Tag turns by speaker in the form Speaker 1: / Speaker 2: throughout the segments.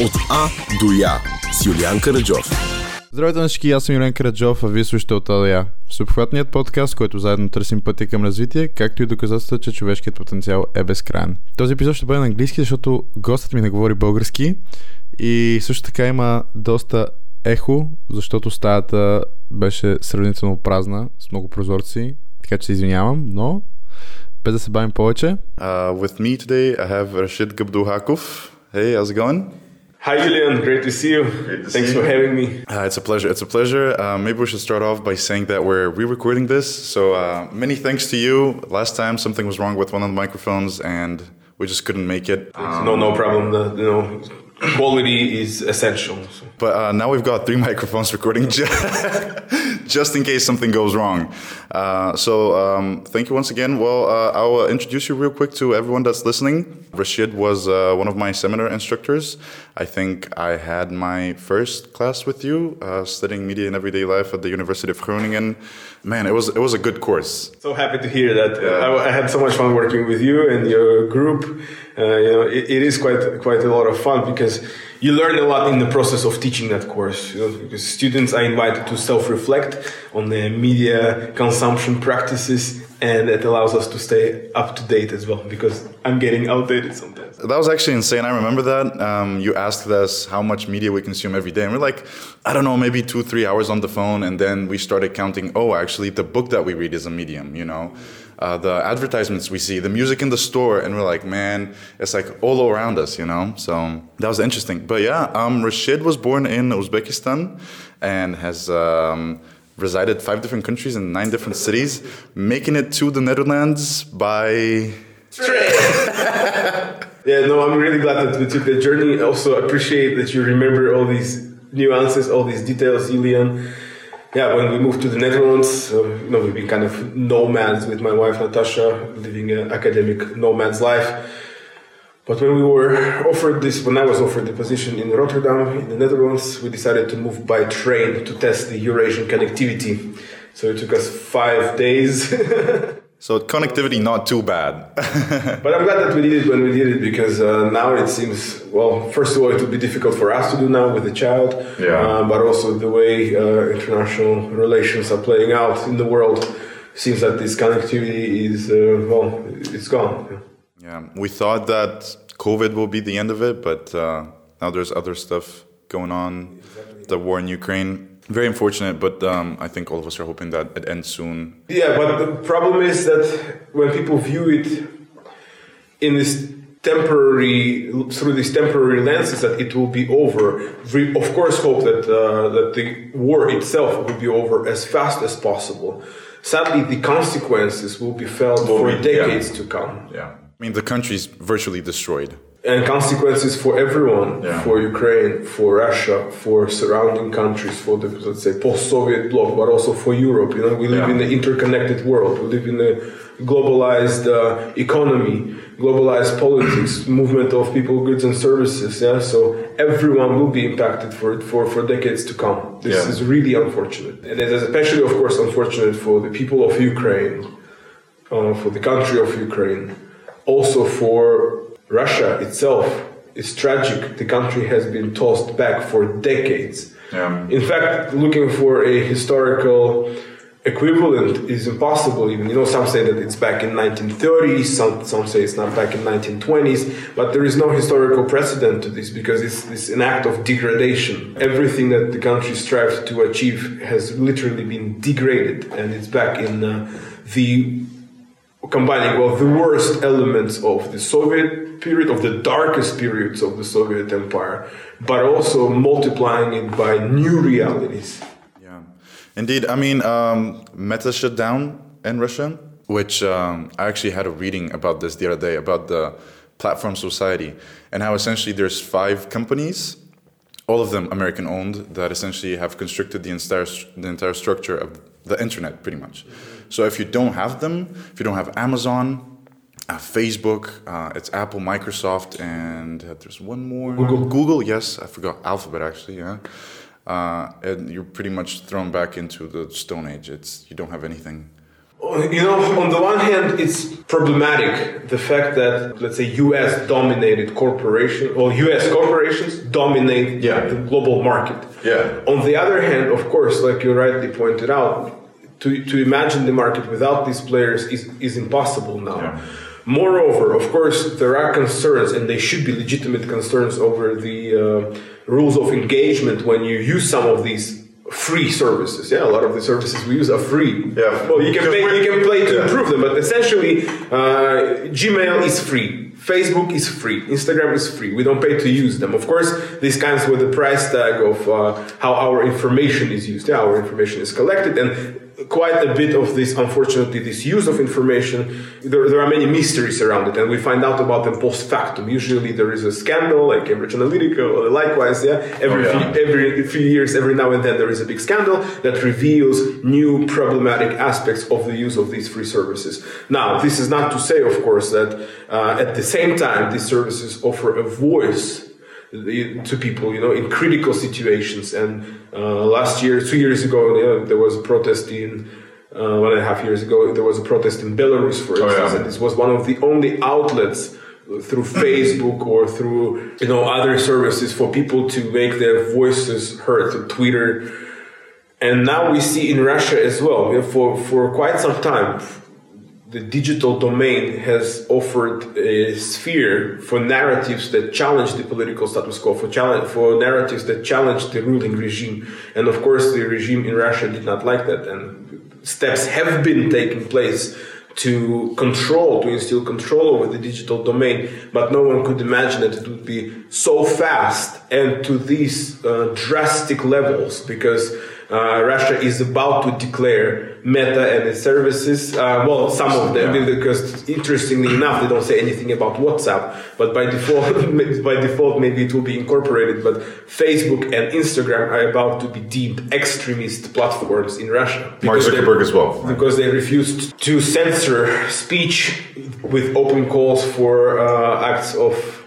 Speaker 1: От А до Я с Юлиан Караджов.
Speaker 2: Здравейте на всички, аз съм Юлиан Караджов, а вие слушате от Алия. Всеобхватният подкаст, който заедно търсим пътя към развитие, както и доказателства, че човешкият потенциал е безкрайен. Този епизод ще бъде на английски, защото гостът ми не говори български и също така има доста ехо, защото стаята беше сравнително празна, с много прозорци, така че се извинявам, но без да се бавим повече.
Speaker 3: Uh, with me today, I have Rashid Gabduhakov. Hey, how's it going?
Speaker 4: Hi, Julian. Great to see you.
Speaker 3: to
Speaker 4: Thanks
Speaker 3: see
Speaker 4: for
Speaker 3: you.
Speaker 4: having me.
Speaker 3: Uh, it's a pleasure. It's a pleasure. Uh, maybe we should start off by saying that we're re-recording this. So uh, many thanks to you. Last time something was wrong with one of the microphones, and we just couldn't make it. Um,
Speaker 4: no, no problem. The, you know, quality is essential. So.
Speaker 3: But uh, now we've got three microphones recording ju- just in case something goes wrong. Uh, so um, thank you once again. Well, uh, I'll introduce you real quick to everyone that's listening. Rashid was uh, one of my seminar instructors. I think I had my first class with you, uh, studying media and everyday life at the University of Groningen. Man, it was it was a good course.
Speaker 4: So happy to hear that.
Speaker 3: Yeah.
Speaker 4: I, I had so much fun working with you and your group. Uh, you know, it, it is quite quite a lot of fun because you learn a lot in the process of teaching that course. You know, because students are invited to self-reflect on their media consumption practices, and it allows us to stay up to date as well. Because I'm getting outdated sometimes.
Speaker 3: That was actually insane. I remember that. Um, you asked us how much media we consume every day. And we're like, I don't know, maybe two, three hours on the phone. And then we started counting, oh, actually, the book that we read is a medium, you know? Uh, the advertisements we see, the music in the store. And we're like, man, it's like all around us, you know? So that was interesting. But yeah, um, Rashid was born in Uzbekistan and has. Um, Resided five different countries in nine different cities, making it to the Netherlands by train.
Speaker 4: Yeah, no, I'm really glad that we took the journey. Also, appreciate that you remember all these nuances, all these details, Julian. Yeah, when we moved to the Netherlands, uh, you know, we've been kind of nomads with my wife Natasha, living an academic nomad's life. But when we were offered this, when I was offered the position in Rotterdam, in the Netherlands, we decided to move by train to test the Eurasian connectivity. So it took us five days.
Speaker 3: so connectivity not too bad.
Speaker 4: But I'm glad that we did it when we did it because uh, now it seems, well, first of all, it would be difficult for us to do now with a child.
Speaker 3: Yeah.
Speaker 4: Uh, but also the way uh, international relations are playing out in the world seems that this connectivity is, uh, well, it's gone.
Speaker 3: Yeah, we thought that COVID will be the end of it, but uh, now there's other stuff going on. The war in Ukraine. Very unfortunate, but um, I think all of us are hoping that it ends soon.
Speaker 4: Yeah, but the problem is that when people view it in this temporary through these temporary lenses that it will be over we of course hope that uh, that the war itself will be over as fast as possible sadly the consequences will be felt for
Speaker 3: be-
Speaker 4: decades
Speaker 3: yeah.
Speaker 4: to come
Speaker 3: Yeah. I mean, the country's virtually destroyed.
Speaker 4: and consequences for everyone
Speaker 3: Yeah.
Speaker 4: for ukraine for russia for surrounding countries for the let's say post-soviet bloc but also for europe you know we live
Speaker 3: Yeah.
Speaker 4: in an interconnected world we live in a globalized uh, economy globalized politics movement of people goods and services yeah so everyone will be impacted for it for for decades to come this
Speaker 3: Yeah.
Speaker 4: is really unfortunate and it is especially of course unfortunate for the people of ukraine uh, for the country of Ukraine, also for Russia itself. It's tragic. The country has been tossed back for decades.
Speaker 3: Yeah.
Speaker 4: In fact, looking for a historical equivalent is impossible. Even you know, some say that it's back in 1930s. Some some say it's not back in 1920s. But there is no historical precedent to this because it's, it's an act of degradation. Everything that the country strives to achieve has literally been degraded, and it's back in uh, the combining well the worst elements of the Soviet period, of the darkest periods of the Soviet Empire, but also multiplying it by new realities.
Speaker 3: Yeah. Indeed. I mean, um, Meta shut down in Russia, which um, I actually had a reading about this the other day about the platform society and how essentially there's five companies, all of them American owned, that essentially have constricted the entire the entire structure of the internet, pretty much. So if you don't have them, if you don't have Amazon, uh, Facebook, uh, it's Apple, Microsoft, and uh, there's one more.
Speaker 4: Google.
Speaker 3: Google, yes, I forgot Alphabet actually. Yeah, uh, and you're pretty much thrown back into the Stone Age. It's you don't have anything.
Speaker 4: You know, on the one hand, it's problematic the fact that, let's say, US dominated corporation or US corporations dominate
Speaker 3: Yeah.
Speaker 4: the global market.
Speaker 3: Yeah.
Speaker 4: On the other hand, of course, like you rightly pointed out, to, to imagine the market without these players is, is impossible now.
Speaker 3: Yeah.
Speaker 4: Moreover, of course, there are concerns, and they should be legitimate concerns over the uh, rules of engagement when you use some of these free services. Yeah, a lot of the services we use are free.
Speaker 3: Yeah.
Speaker 4: Well, you can pay, you can play to
Speaker 3: Yeah.
Speaker 4: improve them, but essentially, uh, Gmail is free. Facebook is free. Instagram is free. We don't pay to use them. Of course, this comes with the price tag of uh, how our information is used. Yeah, our information is collected, and quite a bit of this, unfortunately, this use of information, there, there are many mysteries around it, and we find out about them post factum. Usually, there is a scandal, like Cambridge Analytica, or likewise. Yeah, every
Speaker 3: Oh, yeah.
Speaker 4: few, every few years, every now and then, there is a big scandal that reveals new problematic aspects of the use of these free services. Now, this is not to say, of course, that uh, at the same time, these services offer a voice to people, you know, in critical situations. And last year, two years ago, there was a protest in. Uh, one and a half years ago, there was a protest in Belarus, for
Speaker 3: Oh,
Speaker 4: instance,
Speaker 3: yeah.
Speaker 4: and this was one of the only outlets through Facebook or through you know other services for people to make their voices heard, to Twitter. And now we see in Russia as well, for, for quite some time, the digital domain has offered a sphere for narratives that challenge the political status quo, for, challenge, for narratives that challenge the ruling regime. And of course, the regime in Russia did not like that. And steps have been taking place to control, to instill control over the digital domain, but no one could imagine that it would be so fast and to these uh, drastic levels because uh, Russia is about to declare Meta and its services. Uh, well, some of them,
Speaker 3: Yeah.
Speaker 4: because interestingly enough, they don't say anything about WhatsApp. But by default, by default, maybe it will be incorporated. But Facebook and Instagram are about to be deemed extremist platforms in Russia.
Speaker 3: Mark Zuckerberg as well.
Speaker 4: because they refused to censor speech with open calls for uh, acts of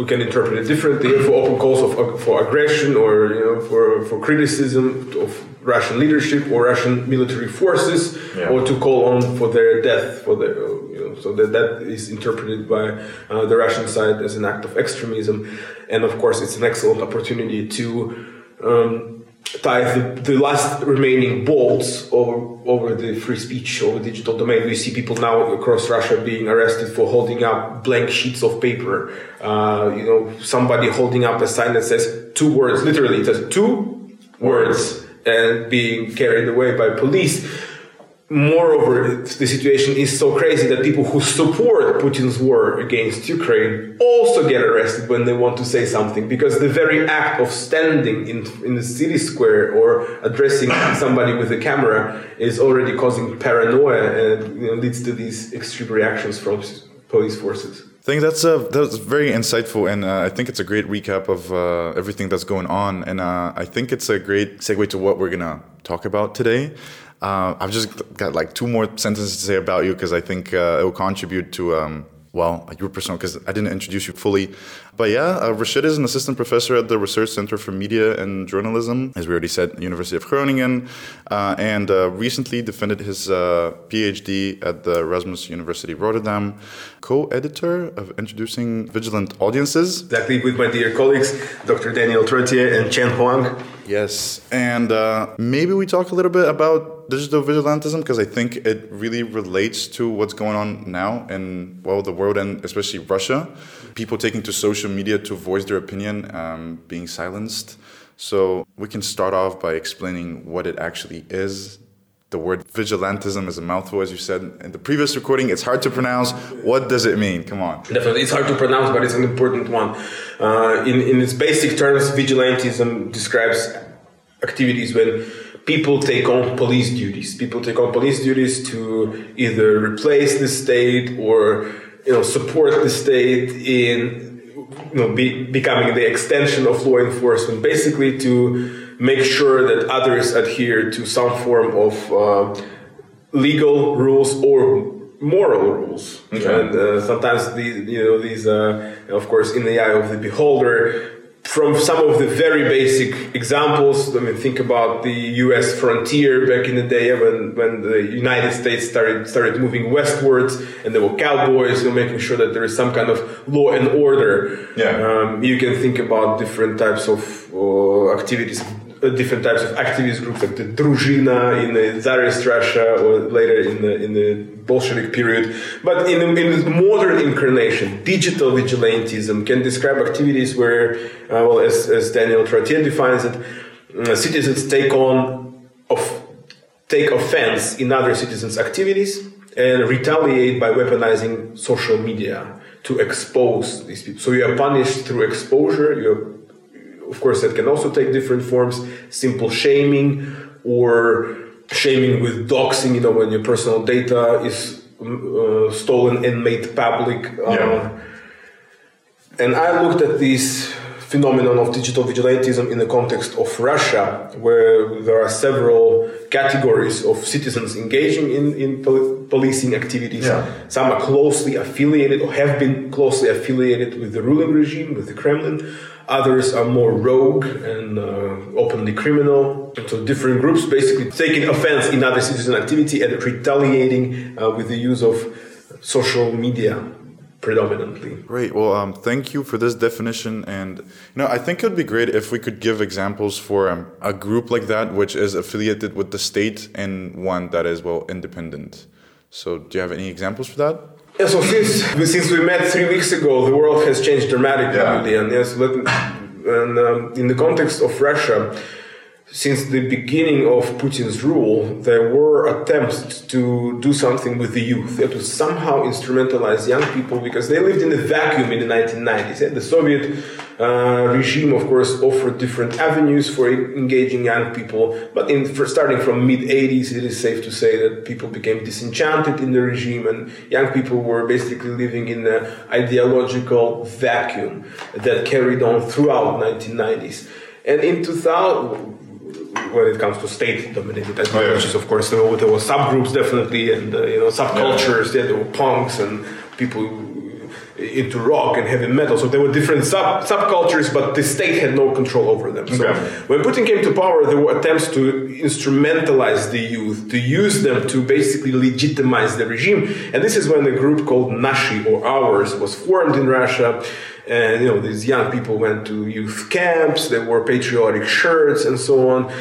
Speaker 4: we can interpret it differently for open calls of for aggression or you know for for criticism of Russian leadership or Russian military forces
Speaker 3: Yeah.
Speaker 4: or to call on for their death for their you know so that that is interpreted by uh, the Russian side as an act of extremism and of course it's an excellent opportunity to um, tie the, the last remaining bolts over, over the free speech over digital domain. We see people now across Russia being arrested for holding up blank sheets of paper. Uh, you know, somebody holding up a sign that says two words, literally, it says two words, and being carried away by police. Moreover, the situation is so crazy that people who support Putin's war against Ukraine also get arrested when they want to say something because the very act of standing in, in the city square or addressing somebody with a camera is already causing paranoia and you know, leads to these extreme reactions from police forces.
Speaker 3: I think that's uh, that's very insightful, and uh, I think it's a great recap of uh, everything that's going on. And uh, I think it's a great segue to what we're gonna talk about today. Uh, I've just got like two more sentences to say about you because I think uh, it will contribute to um, well your personal. Because I didn't introduce you fully, but yeah, uh, Rashid is an assistant professor at the Research Center for Media and Journalism, as we already said, University of Groningen, uh, and uh, recently defended his uh, PhD at the Erasmus University Rotterdam, co-editor of Introducing Vigilant Audiences.
Speaker 4: Exactly, with my dear colleagues, Dr. Daniel Trottier and Qian Huang.
Speaker 3: Yes, and uh, maybe we talk a little bit about digital vigilantism because I think it really relates to what's going on now in well the world and especially Russia. People taking to social media to voice their opinion, um, being silenced. So we can start off by explaining what it actually is. The word vigilantism is a mouthful, as you said in the previous recording. It's hard to pronounce. What does it mean? Come on.
Speaker 4: Definitely, it's hard to pronounce, but it's an important one. Uh, in, in its basic terms, vigilantism describes activities when people take on police duties. People take on police duties to either replace the state or you know support the state in you know be, becoming the extension of law enforcement. Basically, to make sure that others adhere to some form of uh, legal rules or moral rules and uh, sometimes these you know these uh, of course in the eye of the beholder from some of the very basic examples. I mean, think about the U.S. frontier back in the day when, when the United States started started moving westwards, and there were cowboys, you know, making sure that there is some kind of law and order.
Speaker 3: Yeah.
Speaker 4: Um, you can think about different types of uh, activities different types of activist groups like the Druzhina in the Tsarist Russia or later in the in the Bolshevik period. But in in modern incarnation, digital vigilantism can describe activities where, uh, well, as, as Daniel Trottier defines it, uh, citizens take on of take offense in other citizens' activities and retaliate by weaponizing social media to expose these people. So you are punished through exposure. You're of course, that can also take different forms simple shaming or shaming with doxing, you know, when your personal data is uh, stolen and made public. Uh,
Speaker 3: Yeah.
Speaker 4: And I looked at this phenomenon of digital vigilantism in the context of Russia, where there are several categories of citizens engaging in, in pol- policing activities.
Speaker 3: Yeah.
Speaker 4: Some are closely affiliated or have been closely affiliated with the ruling regime, with the Kremlin. Others are more rogue and uh, openly criminal. So different groups basically taking offense in other citizen activity and retaliating uh, with the use of social media predominantly.
Speaker 3: Great. Well, um, thank you for this definition. And you know, I think it'd be great if we could give examples for um, a group like that, which is affiliated with the state, and one that is well independent. So, do you have any examples for that?
Speaker 4: Yeah, so since since we met three weeks ago, the world has changed dramatically,
Speaker 3: Yeah.
Speaker 4: And yes, let, and um, in the context of Russia, since the beginning of Putin's rule, there were attempts to do something with the youth, to somehow instrumentalize young people because they lived in a vacuum in the 1990s. And the Soviet uh, regime, of course, offered different avenues for engaging young people. But in starting from mid 80s, it is safe to say that people became disenchanted in the regime, and young people were basically living in an ideological vacuum that carried on throughout 1990s. And in 2000 when it comes to state-dominated ideologies, of course, there were, there were subgroups definitely, and uh, you know subcultures. Yeah. there were punks and people into rock and heavy metal. So there were different sub subcultures, but the state had no control over them. So when Putin came to power, there were attempts to instrumentalize the youth, to use them to basically legitimize the regime. And this is when a group called Nashi or Ours was formed in Russia. And you know, these young people went to youth camps, they wore patriotic shirts and so on.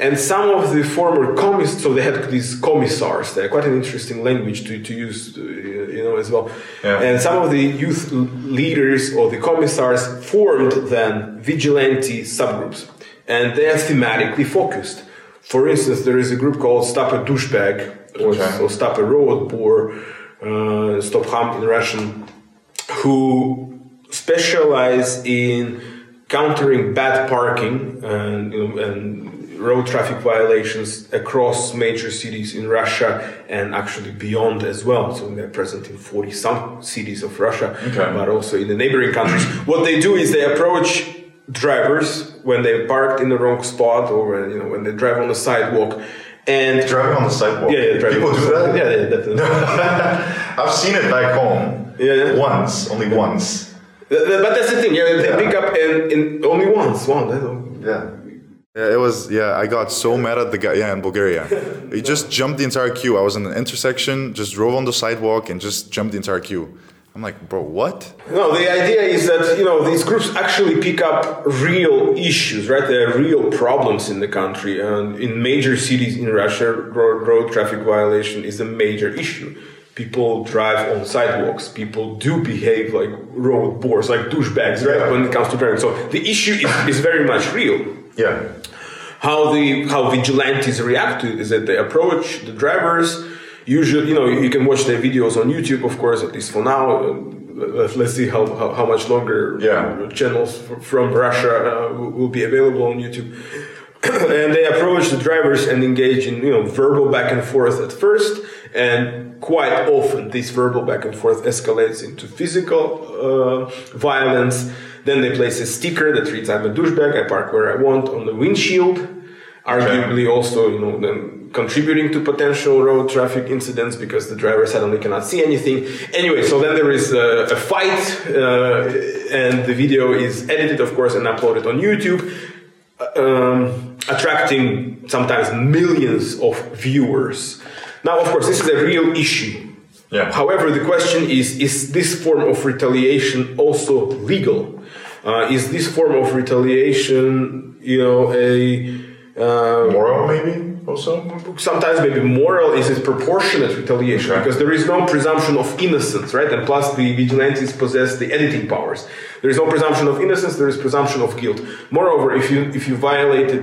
Speaker 4: And some of the former commiss, so they had these commissars. They're quite an interesting language to, to use, uh, you know, as well.
Speaker 3: Yeah.
Speaker 4: And some of the youth leaders or the commissars formed then vigilante subgroups, and they are thematically focused. For instance, there is a group called Stop a Douchebag or,
Speaker 3: Okay.
Speaker 4: or Stop a Road Boar, uh, StopXam in Russian, who specialize in countering bad parking and, you know, and road traffic violations across major cities in Russia and actually beyond as well. So they're present in 40 some cities of Russia,
Speaker 3: Okay.
Speaker 4: but also in the neighboring countries. What they do is they approach drivers when they parked in the wrong spot or when, you know when they drive on the sidewalk and
Speaker 3: Driving on the sidewalk.
Speaker 4: yeah, yeah, driving
Speaker 3: People do
Speaker 4: sidewalk.
Speaker 3: that.
Speaker 4: Yeah, yeah, definitely.
Speaker 3: I've seen it back home.
Speaker 4: Yeah, yeah.
Speaker 3: Once, only once.
Speaker 4: But that's the thing. Yeah, they
Speaker 3: Yeah.
Speaker 4: pick up and, and only once. One.
Speaker 3: Yeah. Yeah, it was. Yeah, I got so mad at the guy. Yeah, in Bulgaria, he just jumped the entire queue. I was in the intersection, just drove on the sidewalk, and just jumped the entire queue. I'm like, bro, what?
Speaker 4: No, the idea is that you know these groups actually pick up real issues, right? There are real problems in the country, and in major cities in Russia, road, road traffic violation is a major issue. People drive on sidewalks. People do behave like road boars, like douchebags, right?
Speaker 3: Yeah.
Speaker 4: When it comes to driving, so the issue is, is very much real.
Speaker 3: Yeah.
Speaker 4: How the how vigilantes react to it is that they approach the drivers. Usually, you know, you can watch their videos on YouTube, of course, at least for now. Let's- see how, how, how much longer
Speaker 3: Yeah.
Speaker 4: channels from Russia uh, will- will be available on YouTube. and they approach the drivers and engage in you know verbal back and forth at first, and quite often this verbal back and forth escalates into physical uh, violence. Then they place a sticker that reads "I'm a douchebag. I park where I want" on the windshield. Arguably, also you know then contributing to potential road traffic incidents because the driver suddenly cannot see anything. Anyway, so then there is a, a fight, uh, and the video is edited, of course, and uploaded on YouTube, uh, um, attracting sometimes millions of viewers. Now, of course, this is a real issue.
Speaker 3: Yeah.
Speaker 4: However, the question is: Is this form of retaliation also legal? Uh, is this form of retaliation, you know, a uh,
Speaker 3: Moral, maybe also.
Speaker 4: sometimes maybe moral is it proportionate retaliation
Speaker 3: Okay.
Speaker 4: because there is no presumption of innocence right and plus the vigilantes possess the editing powers there is no presumption of innocence there is presumption of guilt moreover if you if you violated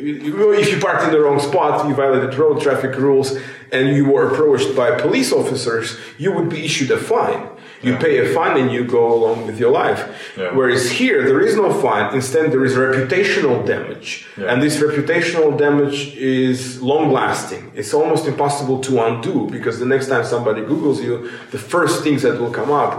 Speaker 4: uh, if you parked in the wrong spot you violated road traffic rules and you were approached by police officers you would be issued a fine you pay a fine and you go along with your life
Speaker 3: Yeah.
Speaker 4: whereas here there is no fine instead there is reputational damage
Speaker 3: Yeah.
Speaker 4: and this reputational damage is long lasting. It's almost impossible to undo because the next time somebody Googles you, the first things that will come up,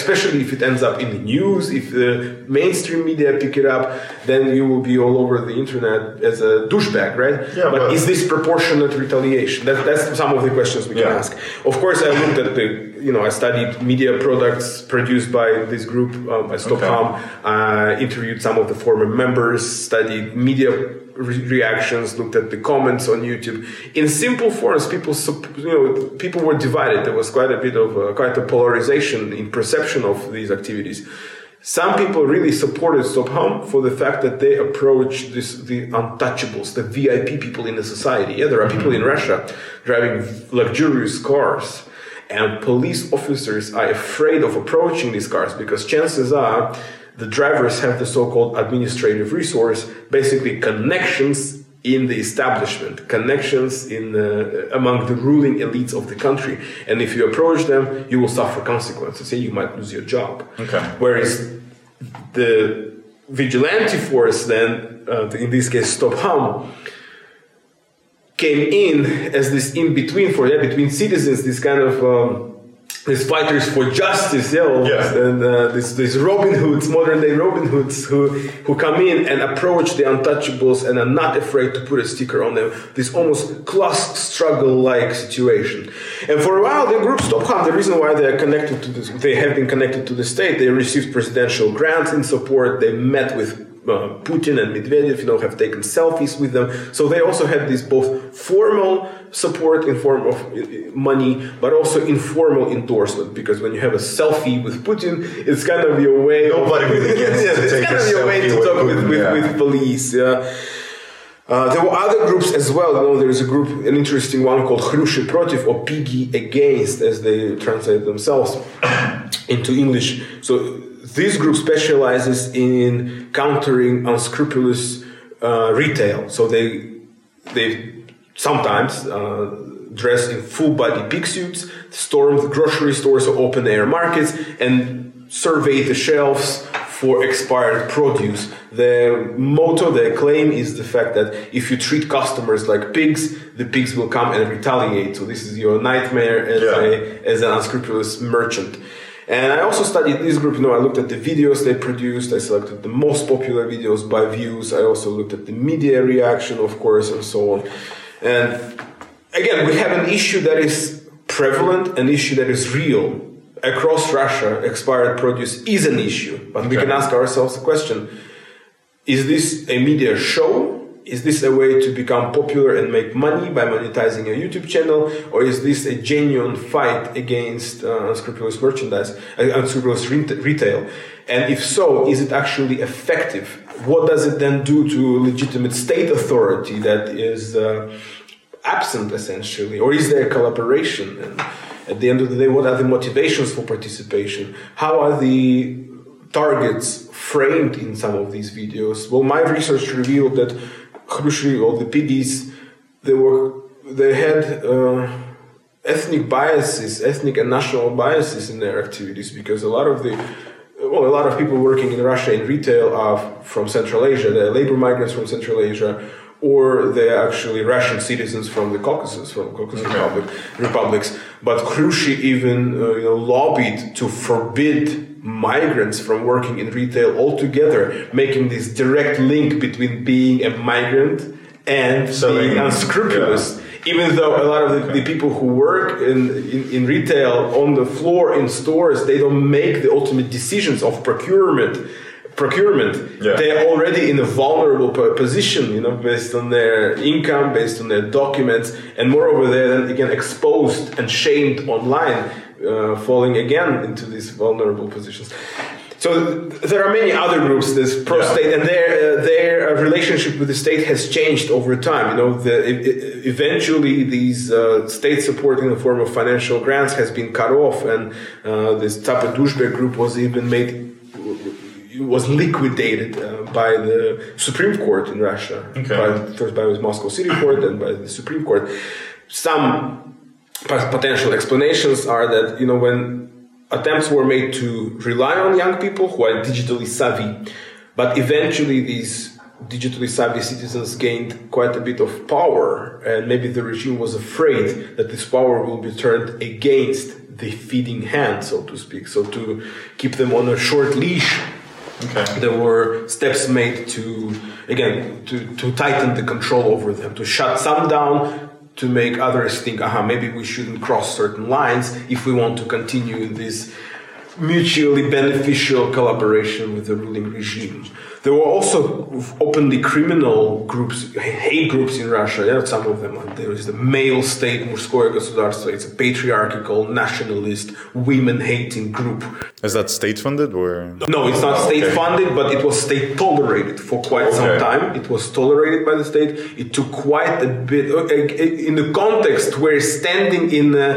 Speaker 4: especially if it ends up in the news, if the mainstream media pick it up, then you will be all over the internet as a douchebag, right?
Speaker 3: Yeah,
Speaker 4: but,
Speaker 3: but-
Speaker 4: is this proportionate retaliation? That, that's some of the questions we can
Speaker 3: Yeah.
Speaker 4: ask. Of course, I looked at the, you know, I studied media products produced by this group um, at StopXam. I interviewed some of the former members, studied media re- reactions, looked at the comments on YouTube. In simple forms, people, you know, people were divided. There was quite a bit of uh, quite a polarization in perception of these activities. Some people really supported StopXam for the fact that they approach this, the untouchables, the VIP people in the society. Yeah, there are people in Russia driving luxurious cars, and police officers are afraid of approaching these cars because chances are the drivers have the so-called administrative resource, basically connections in the establishment, connections in uh, among the ruling elites of the country, and if you approach them, you will suffer consequences. Yeah, you might lose your job.
Speaker 3: Okay.
Speaker 4: Whereas the vigilante force, then uh, in this case, StopXam, came in as this in between for yeah, between citizens, this kind of um, these fighters for justice, yeah.
Speaker 3: Yeah.
Speaker 4: and uh, this these Robin Hoods, modern day Robin Hoods, who who come in and approach the untouchables and are not afraid to put a sticker on them. This almost class struggle like situation. And for a while, the group StopXam, the reason why they are connected to this, they have been connected to the state. They received presidential grants in support. They met with uh, Putin and Medvedev, you know, have taken selfies with them. So they also had this both formal support in form of uh, money, but also informal endorsement. Because when you have a selfie with Putin, it's kind of your way.
Speaker 3: Nobody really gets to
Speaker 4: it's
Speaker 3: take
Speaker 4: kind
Speaker 3: a
Speaker 4: of your way to
Speaker 3: with
Speaker 4: talk with,
Speaker 3: Putin,
Speaker 4: with,
Speaker 3: yeah.
Speaker 4: with police. Yeah. Uh, there were other groups as well. You know, there is a group, an interesting one called Khryushi Protiv or Piggy Against, as they translate themselves into English. So this group specializes in countering unscrupulous uh, retail. So they they sometimes uh, dress in full body pig suits, storm the grocery stores or open air markets, and survey the shelves for expired produce. Their motto, their claim is the fact that if you treat customers like pigs, the pigs will come and retaliate. So this is your nightmare as,
Speaker 3: Yeah.
Speaker 4: a, as an unscrupulous merchant. And I also studied this group. You know, I looked at the videos they produced. I selected the most popular videos by views. I also looked at the media reaction, of course, and so on. And again, we have an issue that is prevalent, an issue that is real. Across Russia, expired produce is an issue. But we can ask ourselves the question is this a media show? Is this a way to become popular and make money by monetizing a YouTube channel? Or is this a genuine fight against uh, unscrupulous merchandise, uh, unscrupulous reta- retail? And if so, is it actually effective? What does it then do to legitimate state authority that is uh, absent essentially? Or is there collaboration? And at the end of the day, what are the motivations for participation? How are the targets framed in some of these videos? Well, my research revealed that Khryushi or the PDs, they were they had uh, ethnic biases, ethnic and national biases in their activities because a lot of the well, a lot of people working in Russia in retail are from Central Asia. They're labor migrants from Central Asia, or they're actually Russian citizens from the Caucasus, from Caucasus Republic, republics. But Khryushi even uh, you know, lobbied to forbid migrants from working in retail altogether, making this direct link between being a migrant and
Speaker 3: Selling-
Speaker 4: being unscrupulous. Even though a lot of the, the people who work in, in, in retail on the floor in stores, they don't make the ultimate decisions of procurement. Procurement.
Speaker 3: Yeah.
Speaker 4: They're already in a vulnerable position, you know, based on their income, based on their documents, and moreover, they're then again exposed and shamed online, uh, falling again into these vulnerable positions. So th- there are many other groups, this pro-state, and their uh, their uh, relationship with the state has changed over time. You know, the, eventually these uh, state support in the form of financial grants has been cut off, and uh, this Tapa Dushbek group was even made was liquidated uh, by the Supreme Court in Russia.
Speaker 3: Okay.
Speaker 4: By, first by the Moscow City Court, then by the Supreme Court. Some potential explanations are that you know when attempts were made to rely on young people who are digitally savvy, but eventually these digitally savvy citizens gained quite a bit of power, and maybe the regime was afraid that this power will be turned against the feeding hand, so to speak. So to keep them on a short leash
Speaker 3: Okay.
Speaker 4: there were steps made to again to, to tighten the control over them to shut some down to make others think aha maybe we shouldn't cross certain lines if we want to continue this mutually beneficial collaboration with the ruling regime there were also openly criminal groups hate groups in russia yeah, some of them there is the male state мужское государство it's a patriarchal nationalist women hating group
Speaker 3: Is that state funded or?
Speaker 4: no, it's not
Speaker 3: Oh,
Speaker 4: state
Speaker 3: okay.
Speaker 4: funded, but it was state tolerated for quite some
Speaker 3: Okay.
Speaker 4: time. It was tolerated by the state. It took quite a bit uh, uh, in the context where standing in a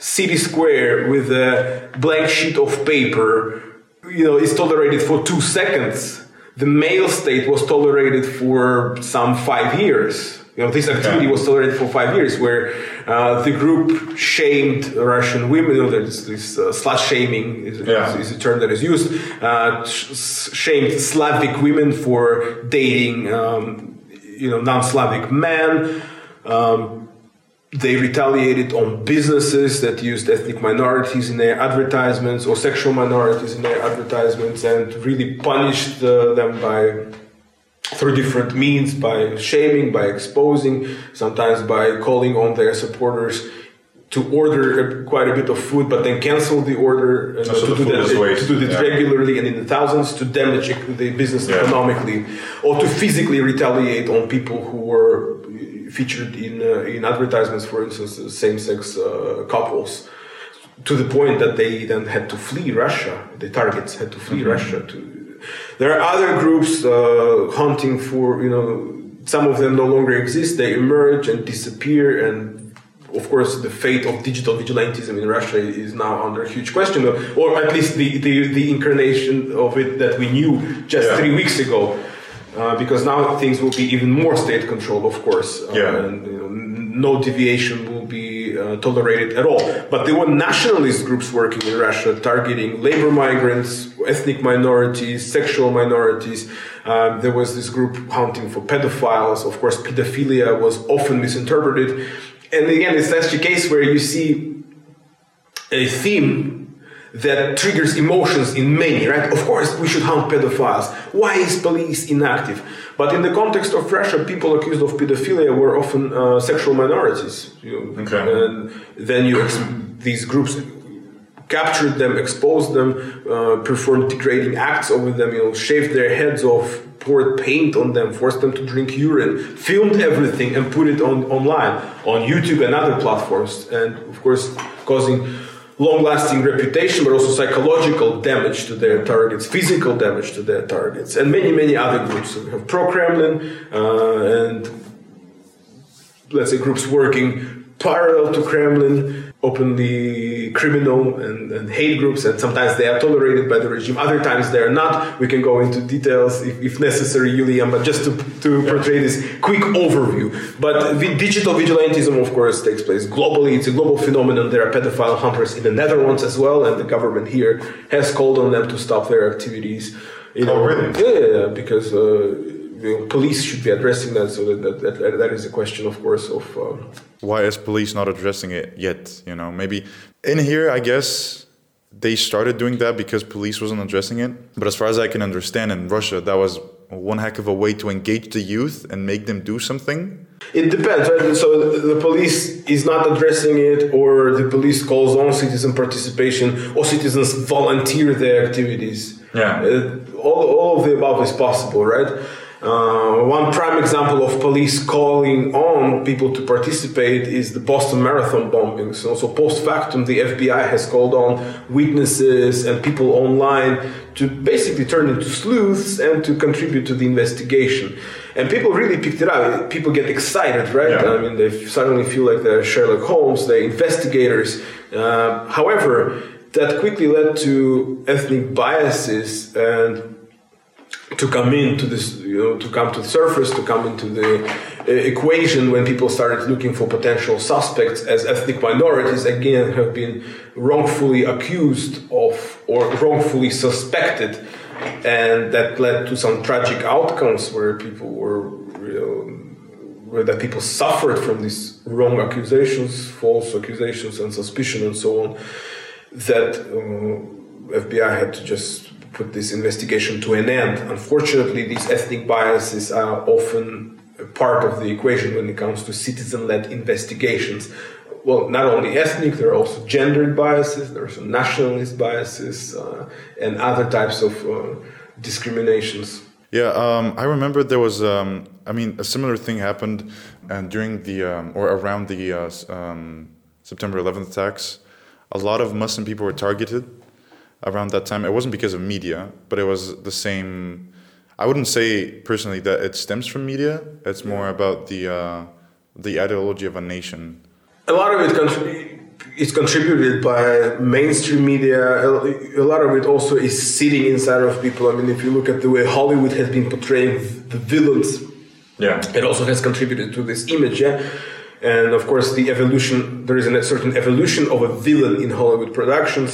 Speaker 4: city square with a blank sheet of paper, you know, is tolerated for two seconds. The male state was tolerated for some five years. You know, this activity was tolerated for five years, where uh, the group shamed Russian women. You know, there's this uh, slut shaming is,
Speaker 3: Yeah.
Speaker 4: is, is a term that is used. Uh, sh- shamed Slavic women for dating, um, you know, non-Slavic men. Um, they retaliated on businesses that used ethnic minorities in their advertisements or sexual minorities in their advertisements, and really punished uh, them by through different means by shaming, by exposing, sometimes by calling on their supporters to order a, quite a bit of food, but then cancel the order and
Speaker 3: So
Speaker 4: to,
Speaker 3: the
Speaker 4: do that, to do that
Speaker 3: yeah.
Speaker 4: regularly and in the thousands to damage the business
Speaker 3: Yeah.
Speaker 4: economically, or to physically retaliate on people who were featured in uh, in advertisements, for instance, same-sex uh, couples to the point that they then had to flee Russia. The targets had to flee Russia. To there are other groups uh, hunting for you know some of them no longer exist. They emerge and disappear, and of course the fate of digital vigilantism in Russia is now under huge question, or at least the the, the incarnation of it that we knew just
Speaker 3: Yeah.
Speaker 4: three weeks ago. Uh, because now things will be even more state controlled, of course, uh,
Speaker 3: Yeah.
Speaker 4: and you know, no deviation will be uh, tolerated at all. But there were nationalist groups working in Russia targeting labor migrants, ethnic minorities, sexual minorities. Um, there was this group hunting for pedophiles. Of course, pedophilia was often misinterpreted. And again, it's such a case where you see a theme that triggers emotions in many, right? Of course, we should hunt pedophiles. Why is police inactive? But in the context of Russia, people accused of pedophilia were often uh, sexual minorities. You know,
Speaker 3: Okay.
Speaker 4: And then you these groups captured them, exposed them, uh, performed degrading acts over them, you know, shaved their heads off, poured paint on them, forced them to drink urine, filmed everything and put it on online on YouTube and other platforms, and of course causing long-lasting reputation, but also psychological damage to their targets, physical damage to their targets, and many, many other groups. So we have pro-Kremlin uh, and let's say groups working parallel to Kremlin, openly criminal and, and hate groups, and sometimes they are tolerated by the regime. Other times they are not. We can go into details if, if necessary, Julian, but just to, to portray this quick overview. But the digital vigilantism, of course, takes place globally. It's a global phenomenon. There are pedophile hunters in the Netherlands as well, and the government here has called on them to stop their activities. You
Speaker 3: Oh, really?
Speaker 4: Yeah, yeah, yeah, because uh, know, police should be addressing that. So that that, that, that is a question, of course, of. Um,
Speaker 3: Why is police not addressing it yet? You know, maybe in here, I guess they started doing that because police wasn't addressing it. But as far as I can understand, in Russia, that was one heck of a way to engage the youth and make them do something.
Speaker 4: It depends, right? So the police is not addressing it, or the police calls on citizen participation, or citizens volunteer their activities.
Speaker 3: Yeah.
Speaker 4: Uh, all, all of the above is possible, right? Uh, one prime example of police calling on people to participate is the Boston Marathon bombings. So, so post factum, the FBI has called on witnesses and people online to basically turn into sleuths and to contribute to the investigation. And people really picked it up. People get excited, right?
Speaker 3: Yeah.
Speaker 4: I mean, they suddenly feel like they're Sherlock Holmes, they're investigators. Uh, however, that quickly led to ethnic biases and to come into this, you know, to come to the surface, to come into the uh, equation when people started looking for potential suspects as ethnic minorities, again, have been wrongfully accused of or wrongfully suspected. And that led to some tragic outcomes where people were, you know, where that people suffered from these wrong accusations, false accusations, and suspicion, and so on. That uh, FBI had to just put this investigation to an end. Unfortunately, these ethnic biases are often part of the equation when it comes to citizen-led investigations. Well, not only ethnic, there are also gendered biases, there are some nationalist biases, uh, and other types of uh, discriminations.
Speaker 3: Yeah, um, I remember there was, um, I mean, a similar thing happened uh, during the, um, or around the uh, um, September 11th attacks. A lot of Muslim people were targeted around that time. It wasn't because of media, but it was the same. I wouldn't say personally that it stems from media. It's more about the uh, the ideology of a nation.
Speaker 4: a lot of it is contributed by mainstream media. A a lot of it also is sitting inside of people. I mean, if you look at the way Hollywood has been portraying the villains,
Speaker 3: Yeah.
Speaker 4: it also has contributed to this image. Yeah. And of course, the evolution, there is a certain evolution of a villain in Hollywood productions.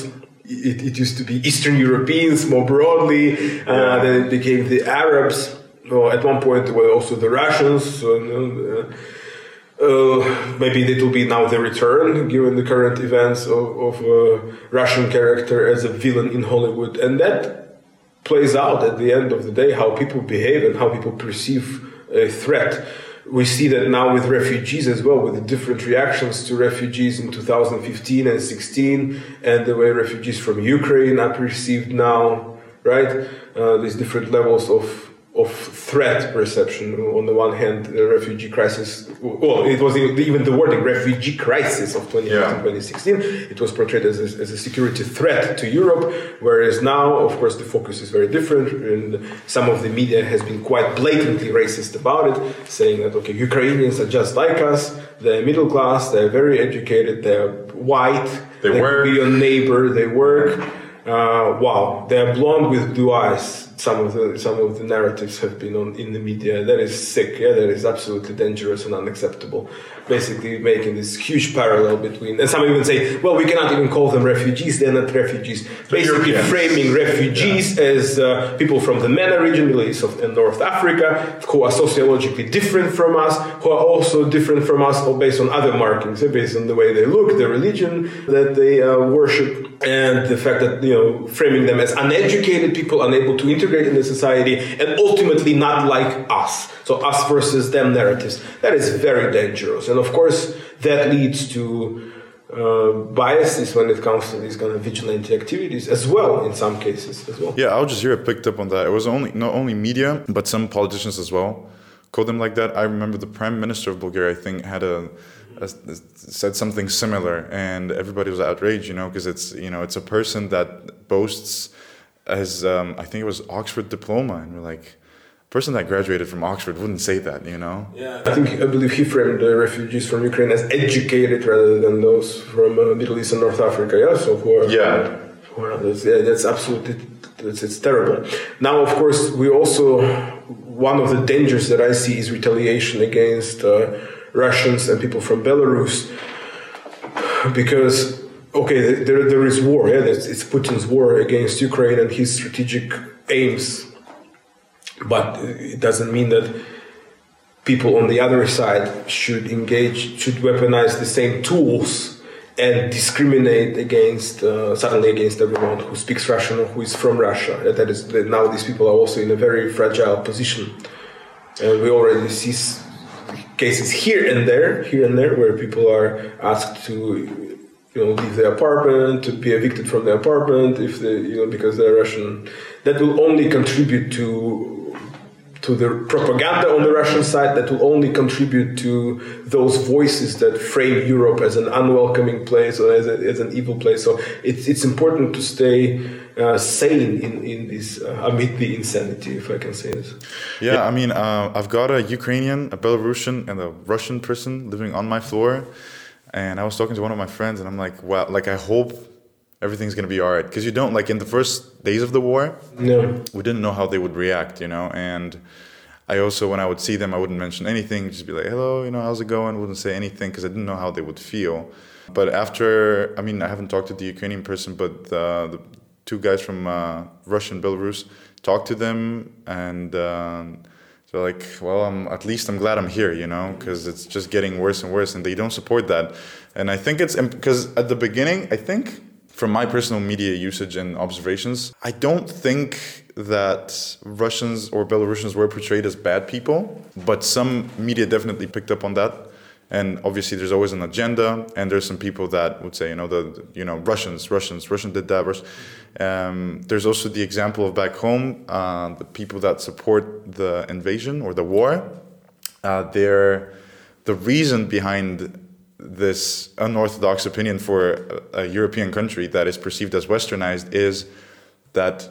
Speaker 4: It, it used to be Eastern Europeans more broadly, uh, then it became the Arabs. Well, at one point, were also the Russians. So, uh, uh, maybe it will be now the return, given the current events of, of a Russian character as a villain in Hollywood. And that plays out at the end of the day how people behave and how people perceive a threat. We see that now with refugees as well, with the different reactions to refugees in 2015 and 16, and the way refugees from Ukraine are perceived now, right? Uh, these different levels of of threat perception. On the one hand, the refugee crisis, well, it was even the wording refugee crisis of 2015
Speaker 3: Yeah.
Speaker 4: 2016. It was portrayed as a, as a security threat to Europe, whereas now, of course, the focus is very different. And some of the media has been quite blatantly racist about it, saying that, okay, Ukrainians are just like us, they're middle class, they're very educated, they're white,
Speaker 3: They
Speaker 4: could
Speaker 3: work.
Speaker 4: be your neighbor, they work. Uh, wow, they're blonde with blue eyes. Some of the some of the narratives have been on in the media. That is sick. Yeah, that is absolutely dangerous and unacceptable. Basically, making this huge parallel between and some even say, well, we cannot even call them refugees. They're not refugees. Basically,
Speaker 3: Europeans.
Speaker 4: framing refugees as uh, people from the MENA region, Middle East of, and North Africa, who are sociologically different from us, who are also different from us, or based on other markings, eh, based on the way they look, the religion that they uh, worship, and the fact that you know framing them as uneducated people, unable to integrate in the society, and ultimately not like us. So us versus them narratives. That is very dangerous, and of course that leads to uh, biases when it comes to these kind of vigilante activities as well in some cases as well
Speaker 3: Yeah, Al Jazeera picked up on that. It was only not only media, but some politicians as well called them like that. I remember the prime minister of Bulgaria, I think, had a said something similar, and everybody was outraged, you know, because it's you know it's a person that boasts as um, I think it was Oxford diploma, and we're like, a person that graduated from Oxford wouldn't say that, you know.
Speaker 4: yeah i think i believe he framed the refugees from ukraine as educated rather than those from uh, middle east and north africa yeah so who are
Speaker 3: Yeah.
Speaker 4: who are others. yeah that's absolutely that's, it's terrible now of course we also one of the dangers that i see is retaliation against uh, russians and people from belarus because okay there, there is war yeah it's putin's war against ukraine and his strategic aims but it doesn't mean that people on the other side should engage should weaponize the same tools and discriminate against uh, suddenly against everyone who speaks Russian or who is from Russia. That is that now these people are also in a very fragile position, and we already see cases here and there, here and there, where people are asked to you know leave their apartment, to be evicted from their apartment if they you know because they're Russian. That will only contribute to to the propaganda on the Russian side that will only contribute to those voices that frame Europe as an unwelcoming place or as, a, as an evil place. So it's, it's important to stay uh, sane in, in this, uh, amid the insanity, if I can say this.
Speaker 3: Yeah, I mean, uh, I've got a Ukrainian, a Belarusian, and a Russian person living on my floor. And I was talking to one of my friends, and I'm like, wow, like, I hope everything's gonna be all right. Because you don't, like, in the first days of the war,
Speaker 4: No.
Speaker 3: we didn't know how they would react, you know. And I also, when I would see them, I wouldn't mention anything, just be like, hello, you know, how's it going? Wouldn't say anything because I didn't know how they would feel. But after, I mean, I haven't talked to the Ukrainian person, but uh, the two guys from uh, Russia and Belarus talked to them, and uh, so like, well, I'm, at least I'm glad I'm here, you know, because it's just getting worse and worse, and they don't support that. And I think it's because at the beginning, I think from my personal media usage and observations, I don't think that Russians or Belarusians were portrayed as bad people, but some media definitely picked up on that. And obviously, there's always an agenda, and there's some people that would say, you know, the you know Russians, Russians, Russian did that. Um, there's also the example of back home, uh, the people that support the invasion or the war. Uh, they're the reason behind this unorthodox opinion for a European country that is perceived as westernized is that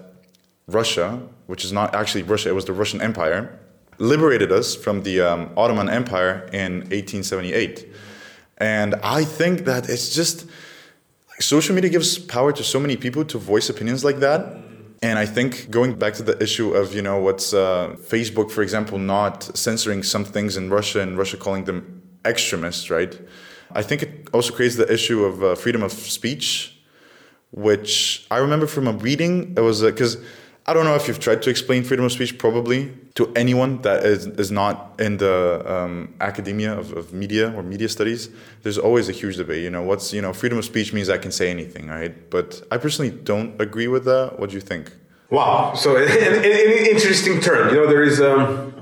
Speaker 3: Russia, which is not actually Russia, it was the Russian Empire, liberated us from the um, Ottoman Empire in 1878. And I think that it's just social media gives power to so many people to voice opinions like that. And I think going back to the issue of, you know, what's uh, Facebook, for example, not censoring some things in Russia and Russia calling them extremists, right? I think it also creates the issue of uh, freedom of speech, which I remember from a reading. It was because I don't know if you've tried to explain freedom of speech probably to anyone that is, is not in the um, academia of, of media or media studies. There's always a huge debate. You know, what's you know freedom of speech means I can say anything, right? But I personally don't agree with that. What do you think?
Speaker 4: Wow. So an, an, interesting turn. You know, there is, um,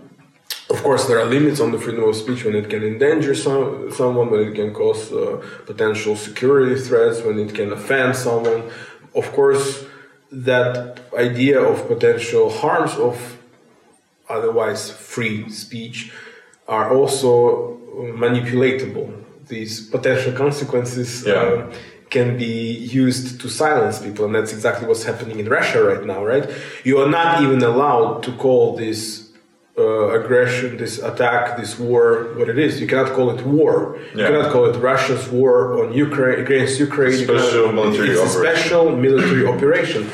Speaker 4: of course, there are limits on the freedom of speech when it can endanger some, someone, when it can cause uh, potential security threats, when it can offend someone. Of course, that idea of potential harms of otherwise free speech are also manipulatable. These potential consequences.
Speaker 3: Yeah.
Speaker 4: um, can be used to silence people, and that's exactly what's happening in Russia right now, right? You are not even allowed to call this uh, aggression, this attack, this war, what it is. You cannot call it war. You
Speaker 3: Yeah.
Speaker 4: cannot call it Russia's war on Ukraine against Ukraine. You cannot-
Speaker 3: military
Speaker 4: it's a special military operation.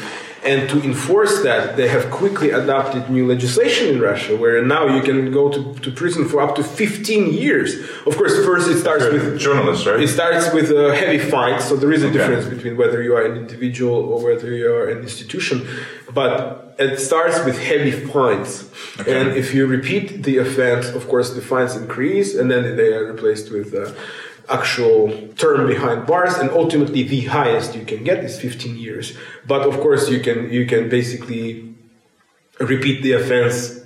Speaker 4: And to enforce that, they have quickly adopted new legislation in Russia, where now you can go to, to prison for up to 15 years. Of course, first it starts with
Speaker 3: journalists, right?
Speaker 4: it starts with a heavy fine, so there is a difference between whether you are an individual or whether you are an institution. But it starts with heavy fines, and if you repeat the offense, of course, the fines increase, and then they are replaced with uh, actual term behind bars, and ultimately the highest you can get is 15 years. But of course, you can you can basically repeat the offense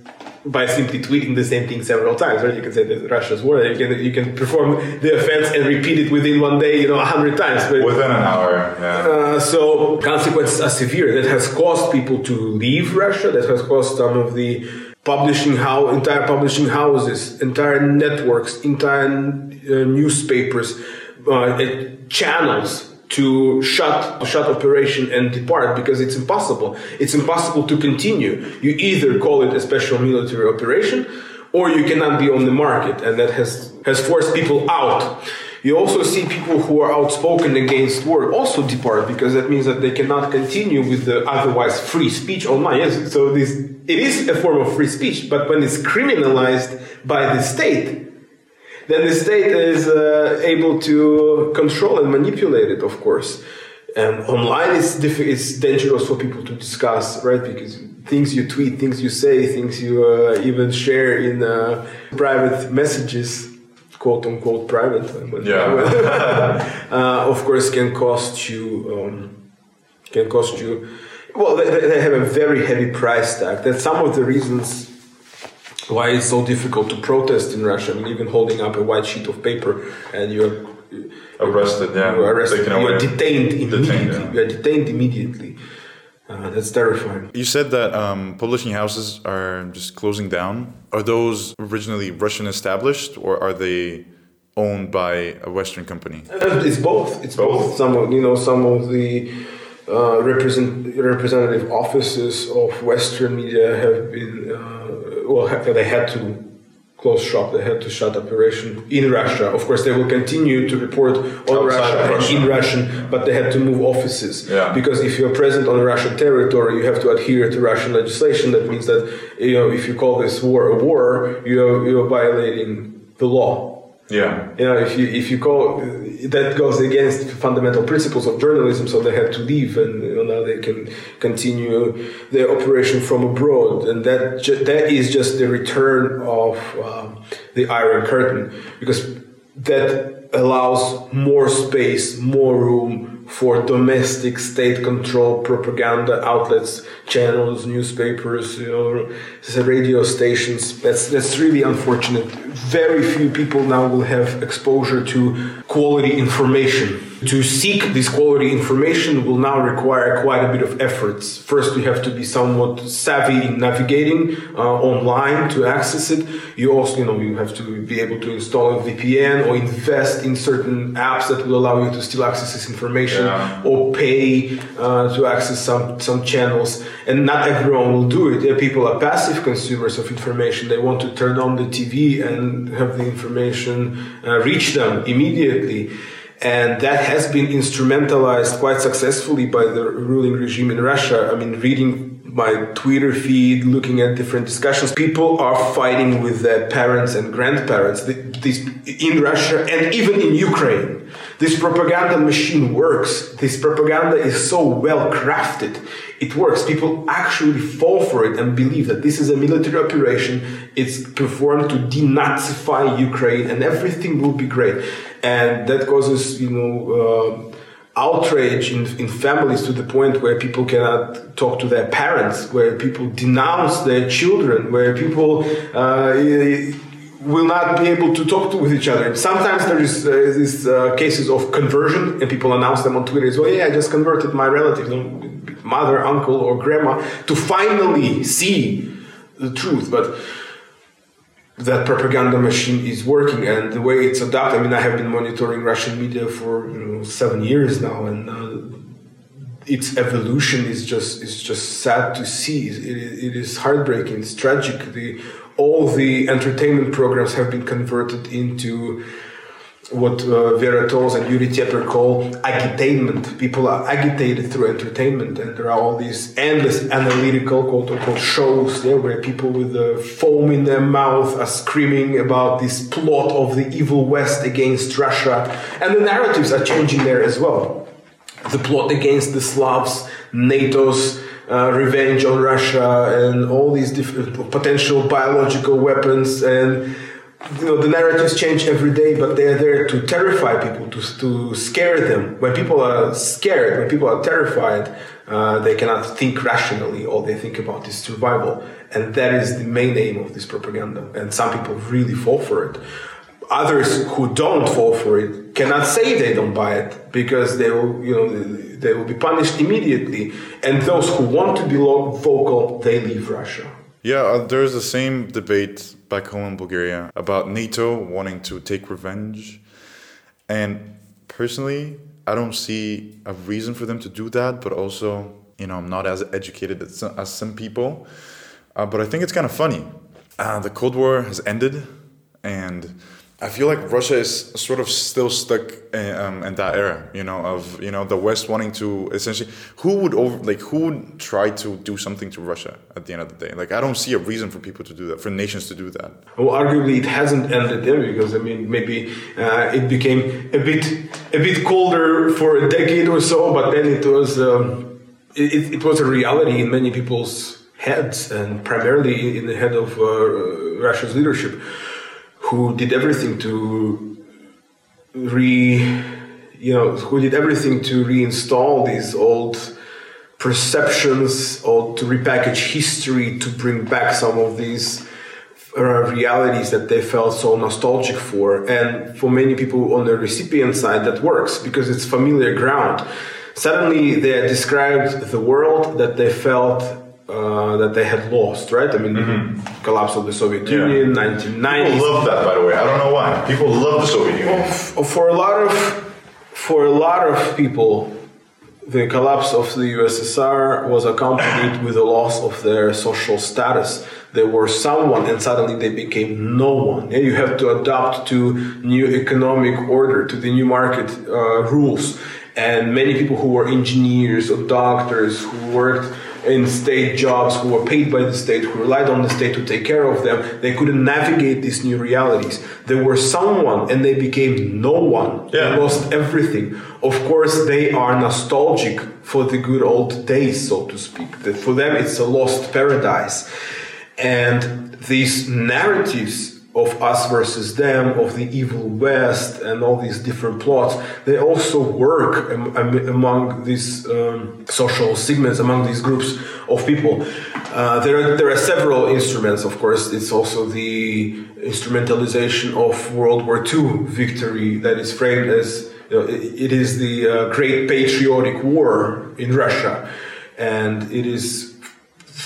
Speaker 4: by simply tweeting the same thing several times, right? You can say that Russia's war. You can you can perform the offense and repeat it within one day, you know, a hundred times. But,
Speaker 3: Within an hour, yeah.
Speaker 4: uh, so consequences are severe. That has caused people to leave Russia. That has caused some of the publishing how entire publishing houses, entire networks, entire uh, newspapers, uh, channels to shut shut operation and depart because it's impossible. It's impossible to continue. You either call it a special military operation or you cannot be on the market, and that has has forced people out. You also see people who are outspoken against war also depart because that means that they cannot continue with the otherwise free speech online. Yes, so this it is a form of free speech, but when it's criminalized by the state, then the state is uh, able to control and manipulate it, of course. And online is diff- it's dangerous for people to discuss, right? Because things you tweet, things you say, things you uh, even share in uh, private messages quote unquote private.
Speaker 3: Yeah.
Speaker 4: uh, of course, can cost you um, can cost you. Well, they, they have a very heavy price tag. That's some of the reasons why it's so difficult to protest in Russia. I mean, even holding up a white sheet of paper and you're
Speaker 3: Arrested, yeah.
Speaker 4: you're arrested,
Speaker 3: Taken
Speaker 4: you're
Speaker 3: away.
Speaker 4: detained immediately.
Speaker 3: Detained, yeah.
Speaker 4: You're detained immediately. Uh, that's terrifying.
Speaker 3: You said that um, publishing houses are just closing down. Are those originally Russian established, or are they owned by a Western company?
Speaker 4: It's both. It's both.
Speaker 3: Both.
Speaker 4: Some of you know some of the uh, represent, representative offices of Western media have been uh, well. They had to close shop. They had to shut operation in Russia. Of course, they will continue to report on
Speaker 3: Outside
Speaker 4: Russia, and
Speaker 3: Russia.
Speaker 4: in Russian, but they had to move offices
Speaker 3: Yeah.
Speaker 4: because if you're present on Russian territory, you have to adhere to Russian legislation. That means that you know if you call this war a war, you're you're violating the law
Speaker 3: Yeah.
Speaker 4: you know, if you if you call that goes against fundamental principles of journalism, so they had to leave, and you know, now they can continue their operation from abroad, and that ju- that is just the return of um, the Iron Curtain, because that allows more space, more room for domestic state-controlled propaganda outlets, channels, newspapers, you know, radio stations. That's that's really unfortunate. Very few people now will have exposure to quality information. To seek this quality information will now require quite a bit of efforts. First, you have to be somewhat savvy in navigating uh, online to access it. You also, you know, you have to be able to install a VPN or invest in certain apps that will allow you to still access this information
Speaker 3: Yeah.
Speaker 4: or pay uh, to access some some channels. And not everyone will do it. People are passive consumers of information. They want to turn on the TV and have the information uh, reach them immediately. And that has been instrumentalized quite successfully by the ruling regime in Russia. I mean, reading my Twitter feed, looking at different discussions, people are fighting with their parents and grandparents Th- this, in Russia and even in Ukraine. This propaganda machine works. This propaganda is so well crafted. It works. People actually fall for it and believe that this is a military operation. It's performed to denazify Ukraine and everything will be great. And that causes, you know, uh, outrage in, in families to the point where people cannot talk to their parents, where people denounce their children, where people uh, will not be able to talk to, with each other. Sometimes there is uh, these uh, cases of conversion, and people announce them on Twitter as well. Yeah, I just converted my relative, mother, uncle, or grandma, to finally see the truth. But that propaganda machine is working and the way it's adapted. I mean, I have been monitoring Russian media for you know seven years now, and uh, its evolution is just is just sad to see. It, it is heartbreaking. It's tragic. The all the entertainment programs have been converted into what uh, Vera Tolz and Yuri Teper call agitainment. People are agitated through entertainment, and there are all these endless analytical, quote unquote, shows there where people with the foam in their mouth are screaming about this plot of the evil West against Russia, and the narratives are changing there as well. The plot against the Slavs, NATO's uh, revenge on Russia, and all these different potential biological weapons and you know the narratives change every day but they're there to terrify people to, to scare them. When people are scared when people are terrified uh, they cannot think rationally. All they think about is survival. And that is the main aim of this propaganda. And some people really fall for it others who don't fall for it cannot say they don't buy it because they will you know they will be punished immediately and those who want to be vocal they leave russia
Speaker 3: Yeah, uh, there's the same debate back home in Bulgaria about NATO wanting to take revenge. And personally, I don't see a reason for them to do that, but also, you know, I'm not as educated as some, as some people. Uh, but I think it's kind of funny. Uh, the Cold War has ended, and I feel like Russia is sort of still stuck in, um, in that era, you know, of you know the West wanting to essentially who would over like who would try to do something to Russia at the end of the day. Like I don't see a reason for people to do that, for nations to do that.
Speaker 4: Well, arguably it hasn't ended there because I mean maybe uh, it became a bit a bit colder for a decade or so, but then it was um, it, it was a reality in many people's heads and primarily in the head of uh, Russia's leadership, who did everything to re, you know, who did everything to reinstall these old perceptions or to repackage history to bring back some of these uh, realities that they felt so nostalgic for. And for many people on the recipient side, that works because it's familiar ground. Suddenly, they described the world that they felt uh, that they had lost, right? I mean, mm-hmm. collapse of the Soviet
Speaker 3: Yeah.
Speaker 4: Union, 1990s.
Speaker 3: People love that, by the way. I don't know why. People love the Soviet Union.
Speaker 4: F- for a lot of for a lot of people the collapse of the USSR was accompanied with the loss of their social status. They were someone and suddenly they became no one. And you have to adapt to new economic order, to the new market uh, rules. And many people who were engineers or doctors who worked in state jobs, who were paid by the state, who relied on the state to take care of them, they couldn't navigate these new realities. They were someone and they became no one.
Speaker 3: Yeah.
Speaker 4: They lost everything. Of course, they are nostalgic for the good old days, so to speak. That for them, it's a lost paradise. And these narratives of us versus them, of the evil West, and all these different plots, they also work am- am- among these um, social segments, among these groups of people. Uh, there, are, there are several instruments, of course. It's also the instrumentalization of World War II victory that is framed as you know, it, it is the uh, great patriotic war in Russia, and it is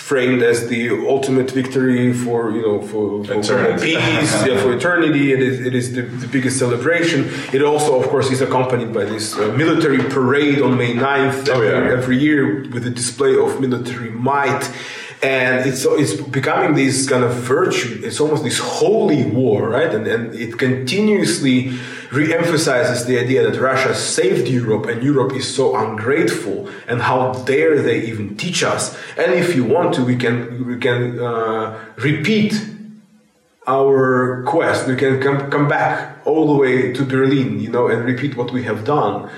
Speaker 4: framed as the ultimate victory for you know for, for
Speaker 3: Eternity.
Speaker 4: peace, yeah, for eternity. It is it is the, the biggest celebration. It also, of course, is accompanied by this uh, military parade on May 9th
Speaker 3: Oh,
Speaker 4: every,
Speaker 3: yeah.
Speaker 4: every year with a display of military might. And it's it's becoming this kind of virtue. It's almost this holy war, right? And and it continuously re-emphasizes the idea that Russia saved Europe and Europe is so ungrateful. And how dare they even teach us? And if you want to, we can we can uh, repeat our quest. We can come, come back all the way to Berlin, you know, and repeat what we have done.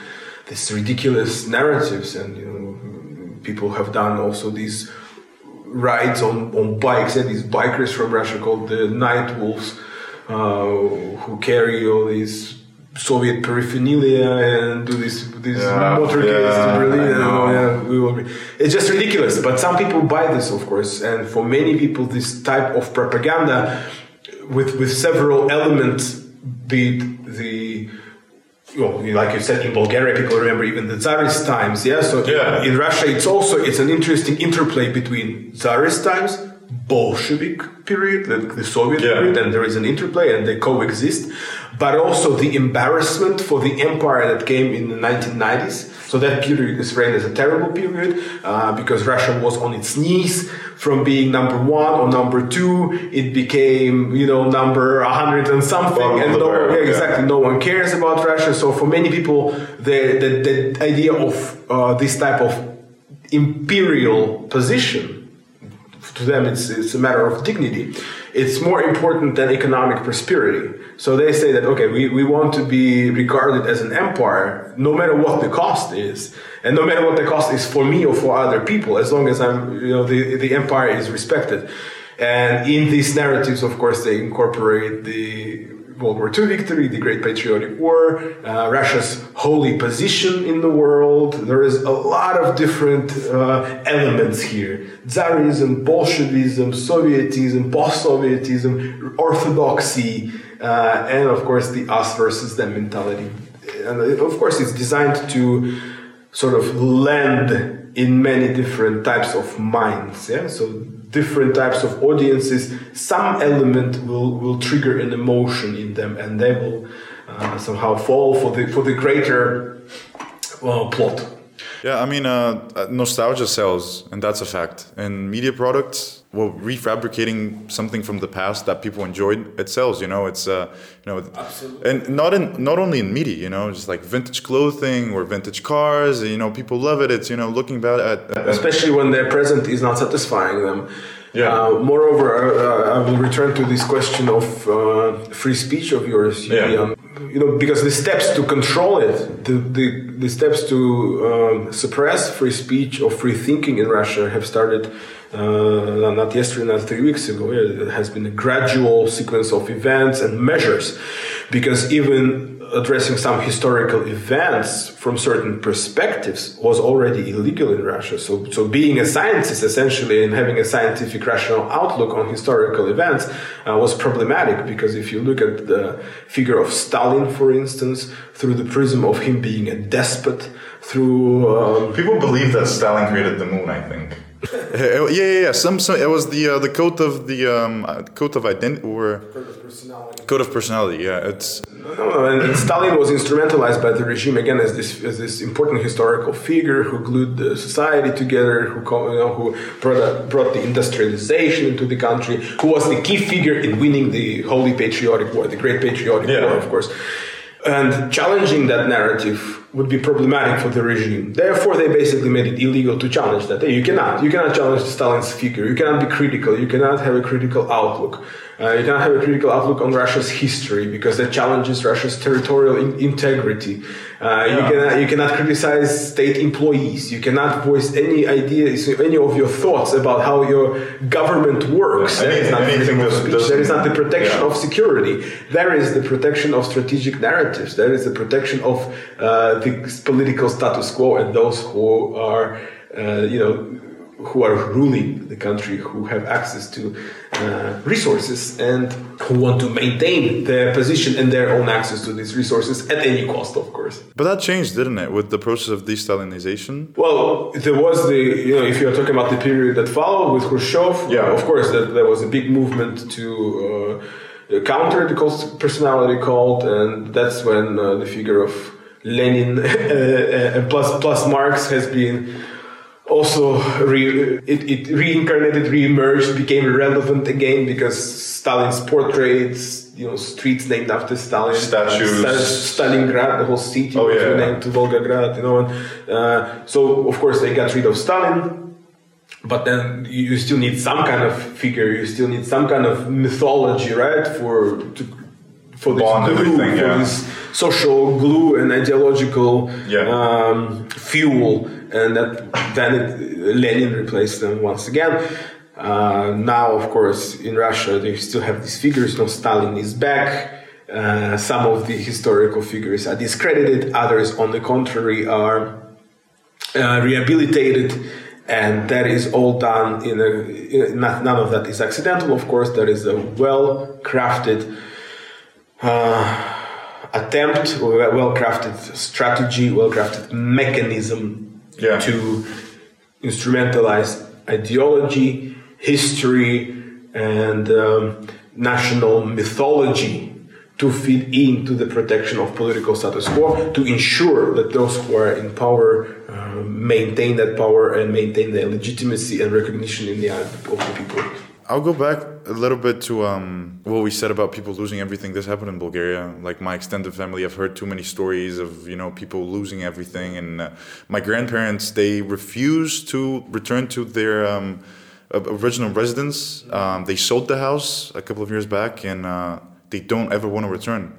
Speaker 4: These ridiculous narratives, and you know, people have done also these rides on, on bikes. And these bikers from Russia called the Night Wolves, uh, who carry all these Soviet paraphernalia and do this these
Speaker 3: Yeah,
Speaker 4: motorcades
Speaker 3: yeah,
Speaker 4: to Berlin. Yeah, we will be. It's just ridiculous. But some people buy this, of course, and for many people, this type of propaganda, with with several elements, be it the well, like you said, in Bulgaria, people remember even the Tsarist times. Yeah, so
Speaker 3: Yeah.
Speaker 4: in Russia, it's also it's an interesting interplay between Tsarist times, Bolshevik period, like the Soviet
Speaker 3: Yeah.
Speaker 4: period, and there is an interplay, and they coexist. But also the embarrassment for the empire that came in the 1990s. So that period is framed as a terrible period uh, because Russia was on its knees from being number one or number two. It became, you know, number 100 and something,
Speaker 3: Bottom
Speaker 4: and no, yeah. exactly no one cares about Russia. So for many people, the the, the idea of uh, this type of imperial position to them it's, it's a matter of dignity. It's more important than economic prosperity. So they say that okay we, we want to be regarded as an empire no matter what the cost is. And no matter what the cost is for me or for other people as long as i'm you know the, the empire is respected. And in these narratives of course they incorporate the World War II victory, the Great Patriotic War, uh, Russia's holy position in the world. There is a lot of different uh, elements here Tsarism, Bolshevism, Sovietism, post Sovietism, orthodoxy, uh, and of course the us versus them mentality. And uh, of course, it's designed to sort of land in many different types of minds. Yeah, so different types of audiences, some element will will trigger an emotion in them, and they will uh, somehow fall for the for the greater uh, plot.
Speaker 3: Yeah, I mean, uh, uh, nostalgia sells, and that's a fact. And media products, well, refabricating something from the past that people enjoyed, it sells. You know, it's uh, you know, and not in not only in media. You know, just like vintage clothing or vintage cars. You know, people love it. It's you know, looking back at, at
Speaker 4: especially when their present is not satisfying them.
Speaker 3: Yeah.
Speaker 4: Uh, moreover, uh, I will return to this question of uh, free speech of yours.
Speaker 3: Yeah.
Speaker 4: Julian. You know, because the steps to control it, the the, the steps to um, suppress free speech or free thinking in Russia have started uh, not yesterday, not three weeks ago. It has been a gradual sequence of events and measures, because even addressing some historical events from certain perspectives was already illegal in Russia. So, so being a scientist essentially and having a scientific rational outlook on historical events uh, was problematic because if you look at the figure of Stalin, for instance, through the prism of him being a despot, through um,
Speaker 3: People believe that Stalin created the moon. I think. yeah, yeah, yeah. Some, some. It was the uh, the code of the um, uh, code of identity or code of personality. Yeah, it's
Speaker 4: No, no, and, Stalin was instrumentalized by the regime again as this as this important historical figure who glued the society together, who you know, who brought brought the industrialization into the country, who was the key figure in winning the Holy Patriotic War, the Great Patriotic
Speaker 3: Yeah.
Speaker 4: War, of course. And challenging that narrative would be problematic for the regime. Therefore, they basically made it illegal to challenge that. Hey, you cannot, you cannot challenge Stalin's figure. You cannot be critical. You cannot have a critical outlook. Uh, you cannot have a critical outlook on Russia's history because that challenges Russia's territorial in- integrity. Uh, you, cannot, you cannot criticize state employees. You cannot voice any ideas, any of your thoughts about how your government works. That is not freedom of speech.
Speaker 3: doesn't-
Speaker 4: That is not the protection
Speaker 3: Yeah.
Speaker 4: of security. There is the protection of strategic narratives. There is the protection of uh, the political status quo and those who are, uh, you know, who are ruling the country, who have access to uh, resources and who want to maintain their position and their own access to these resources at any cost, of course.
Speaker 3: But that changed, didn't it, with the process of de-Stalinization?
Speaker 4: Well, there was the, you know, if you're talking about the period that followed with Khrushchev,
Speaker 3: Yeah.
Speaker 4: of course, that there was a big movement to uh, counter the cult personality cult, and that's when uh, the figure of Lenin uh, and plus plus Marx has been also re, it, it reincarnated, reemerged, became relevant again because Stalin's portraits, you know, streets named after Stalin,
Speaker 3: Statues.
Speaker 4: uh, Sta- Stalingrad, the whole city
Speaker 3: Oh,
Speaker 4: was
Speaker 3: yeah.
Speaker 4: renamed to Volgograd, you know. And, uh, so of course they got rid of Stalin, but then you still need some kind of figure, you still need some kind of mythology, right, for to, for this
Speaker 3: Bond
Speaker 4: glue, for
Speaker 3: yeah.
Speaker 4: this social glue and ideological
Speaker 3: Yeah.
Speaker 4: um, fuel, and that then it, Lenin replaced them once again. Uh, now, of course, in Russia, they still have these figures. No, Stalin is back. Uh, some of the historical figures are discredited. Others, on the contrary, are uh, rehabilitated. And that is all done in a. In, not, none of that is accidental, of course. There is a well crafted uh, attempt well-crafted strategy, well-crafted mechanism
Speaker 3: Yeah.
Speaker 4: to instrumentalize ideology, history, and um, national mythology to feed into the protection of political status quo to ensure that those who are in power uh, maintain that power and maintain their legitimacy and recognition in the eyes of the people.
Speaker 3: I'll go back a little bit to um, what we said about people losing everything. This happened in Bulgaria. Like my extended family, I've heard too many stories of you know people losing everything, and uh, my grandparents they refused to return to their um, original residence. Um, they sold the house a couple of years back, and uh, they don't ever want to return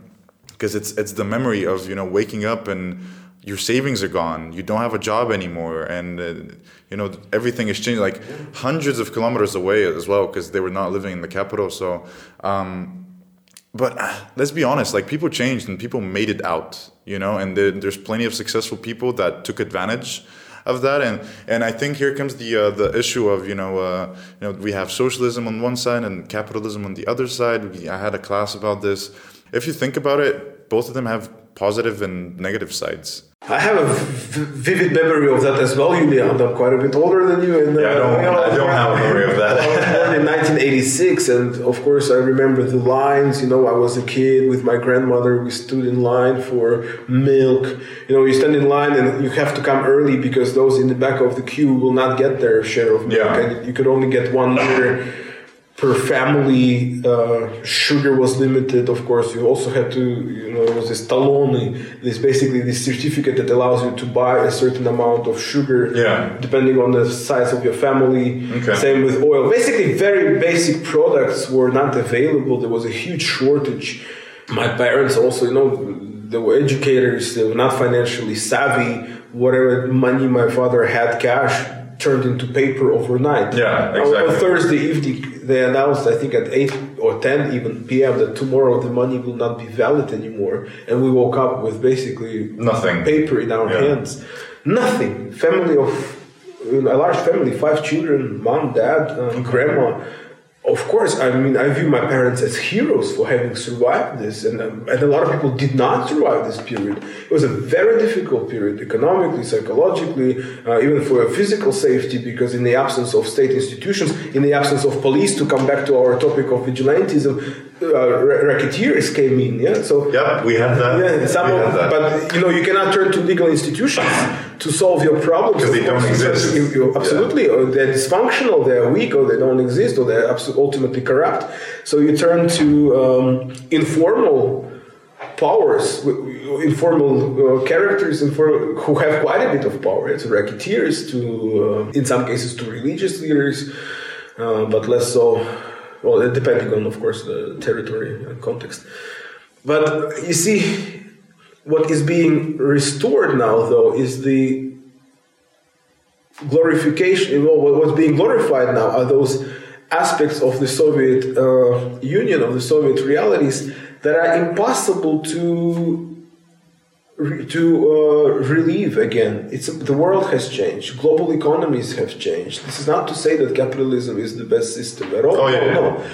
Speaker 3: because it's it's the memory of you know waking up and your savings are gone. You don't have a job anymore. And uh, you know everything is changed like hundreds of kilometers away as well because they were not living in the capital. So um, but uh, let's be honest like people changed and people made it out you know and there, there's plenty of successful people that took advantage of that. And and I think here comes the uh, the issue of you know uh, you know we have socialism on one side and capitalism on the other side. We, I had a class about this. If you think about it both of them have positive and negative sides
Speaker 4: I have a v- vivid memory of that as well, Julia. I'm quite a bit older than you. And, uh,
Speaker 3: Yeah, I don't-
Speaker 4: you know,
Speaker 3: I don't have a memory of that.
Speaker 4: I was born in 1986, and of course, I remember the lines. You know, I was a kid with my grandmother. We stood in line for milk. You know, you stand in line and you have to come early because those in the back of the queue will not get their share of milk,
Speaker 3: Yeah.
Speaker 4: and you could only get one liter per family uh, sugar was limited of course you also had to you know there was this talone this basically this certificate that allows you to buy a certain amount of sugar
Speaker 3: Yeah.
Speaker 4: depending on the size of your family
Speaker 3: Okay.
Speaker 4: same with oil basically very basic products were not available there was a huge shortage my parents also you know they were educators they were not financially savvy whatever money my father had cash turned into paper overnight.
Speaker 3: Yeah,
Speaker 4: On- On. Thursday evening, they announced, I think at 8 or 10 even p.m., that tomorrow the money will not be valid anymore. And we woke up with basically
Speaker 3: Nothing.
Speaker 4: paper in our
Speaker 3: Yeah.
Speaker 4: hands. Nothing. Family of, a large family, five children, mom, dad, um, grandma. Of course, I mean, I view my parents as heroes for having survived this, and, um, and a lot of people did not survive this period. It was a very difficult period, economically, psychologically, uh, even for physical safety, because in the absence of state institutions, in the absence of police, to come back to our topic of vigilantism, uh, ra- racketeers came in. Yeah, so
Speaker 3: Yeah, we have that.
Speaker 4: yeah, some of,
Speaker 3: that.
Speaker 4: but you know you cannot turn to legal institutions to solve your problems
Speaker 3: 'Cause they don't exist.
Speaker 4: you- you- absolutely, or they're dysfunctional, they're weak, or they don't exist, or they're ultimately corrupt. So you turn to um, informal powers, informal uh, characters, infor- who have quite a bit of power. To racketeers, to uh, in some cases to religious leaders, uh, but less so. Well, depending on, of course, the territory and context. But you see, what is being restored now, though, is the glorification. Well, what's being glorified now are those aspects of the Soviet uh, Union, of the Soviet realities, that are impossible to to uh, relieve again. It's the world has changed. Global economies have changed. This is not to say that capitalism is the best system at all.
Speaker 3: Oh, yeah, yeah.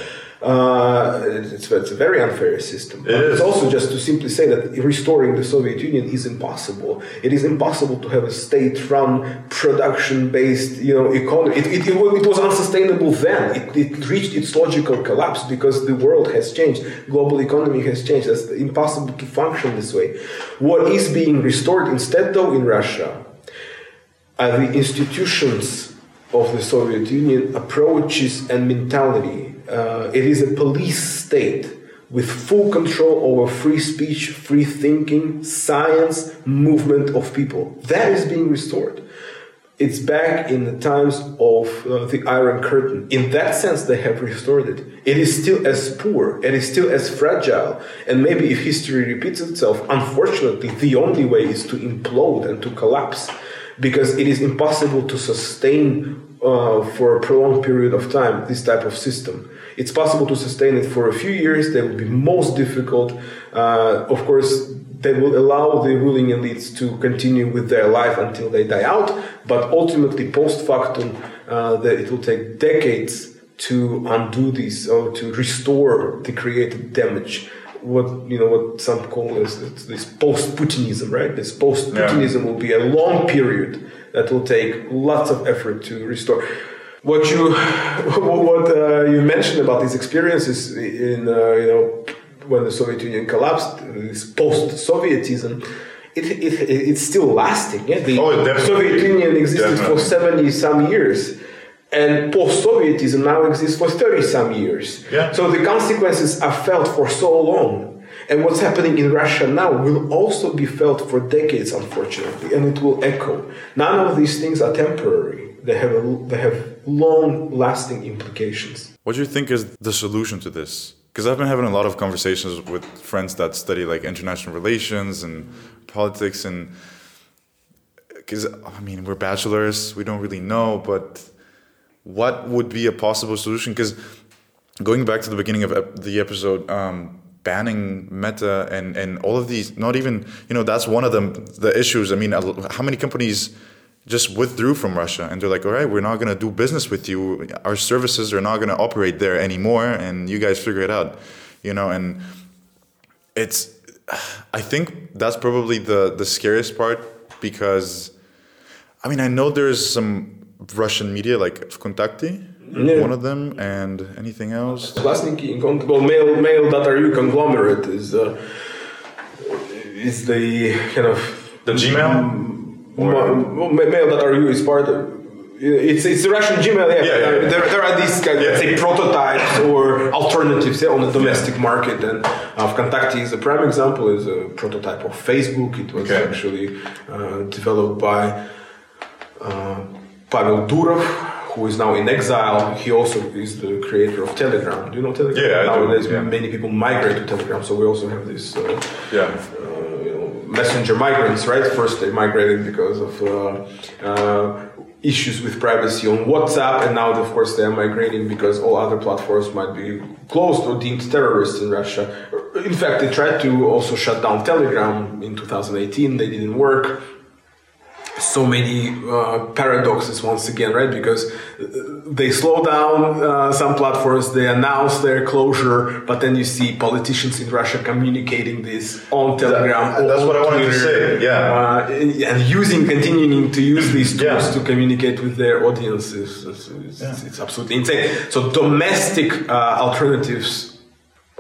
Speaker 4: Uh, it's, it's a very unfair system. But
Speaker 3: is.
Speaker 4: It's also just to simply say that restoring the Soviet Union is impossible. It is impossible to have a state-run, production-based, you know, economy. It, it, it, it was unsustainable then. It, it reached its logical collapse because the world has changed. Global economy has changed. It's impossible to function this way. What is being restored instead, though, in Russia, are the institutions of the Soviet Union, approaches and mentality. Uh, it is a police state with full control over free speech, free thinking, science, movement of people. That is being restored. It's back in the times of uh, the Iron Curtain. In that sense, they have restored it. It is still as poor, it is still as fragile, and maybe if history repeats itself, unfortunately, the only way is to implode and to collapse because it is impossible to sustain uh, for a prolonged period of time this type of system. It's possible to sustain it for a few years. They will be most difficult. Uh, of course, they will allow the ruling elites to continue with their life until they die out. But ultimately, post factum, uh, that it will take decades to undo this or to restore the created damage. What you know, what some call as this post-Putinism, right? This post-Putinism will be a long period that will take lots of effort to restore. What you what uh, you mentioned about these experiences in uh, you know when the Soviet Union collapsed, this post-Sovietism, it, it, it's still lasting. Yeah? The
Speaker 3: Oh, definitely.
Speaker 4: Soviet Union existed for 70 some years. And post-Sovietism now exists for 30 some years.
Speaker 3: Yeah.
Speaker 4: So the consequences are felt for so long. And what's happening in Russia now will also be felt for decades, unfortunately, and it will echo. None of these things are temporary. They have, a, they have long-lasting implications.
Speaker 3: What do you think is the solution to this? Because I've been having a lot of conversations with friends that study like international relations and politics, and because I mean we're bachelors, we don't really know, but what would be a possible solution? Because going back to the beginning of ep- the episode, um, banning Meta and and all of these, not even you know that's one of them the issues. I mean, how many companies? Just withdrew from Russia and they're like, all right, we're not going to do business with you. Our services are not going to operate there anymore, and you guys figure it out, you know. And it's, I think that's probably the the scariest part because, I mean, I know there's some Russian media like Vkontakte,
Speaker 4: Yeah.
Speaker 3: one of them, and anything else.
Speaker 4: Vlasniki well, mail mail.ru conglomerate is uh, is the kind of
Speaker 3: The Gmail.
Speaker 4: Ma- well, ma- mail.ru is part of it's it's the Russian Gmail. Yeah,
Speaker 3: Yeah, yeah, yeah.
Speaker 4: There, there are these kind of, let's say prototypes or alternatives yeah, on the domestic market, and uh, Vkontakte is a prime example. is a prototype of Facebook. It was
Speaker 3: Okay.
Speaker 4: actually uh, developed by uh, Pavel Durov, who is now in exile. He also is the creator of Telegram. Do you know Telegram?
Speaker 3: Yeah, I do,
Speaker 4: Nowadays,
Speaker 3: yeah.
Speaker 4: many people migrate to Telegram, so we also have this. Uh,
Speaker 3: Yeah.
Speaker 4: Messenger migrants, right? First they migrated because of uh, uh, issues with privacy on WhatsApp, and now, of course, they are migrating because all other platforms might be closed or deemed terrorists in Russia. In fact, they tried to also shut down Telegram in 2018. They didn't work so many uh, paradoxes once again, right? Because uh, they slow down uh, some platforms, they announce their closure, but then you see politicians in Russia communicating this on Telegram.
Speaker 3: That, that's what I wanted to say. Yeah,
Speaker 4: uh, and using, continuing to use these tools yeah. to communicate with their audiences. It's, it's, yeah. it's absolutely insane. So domestic uh, alternatives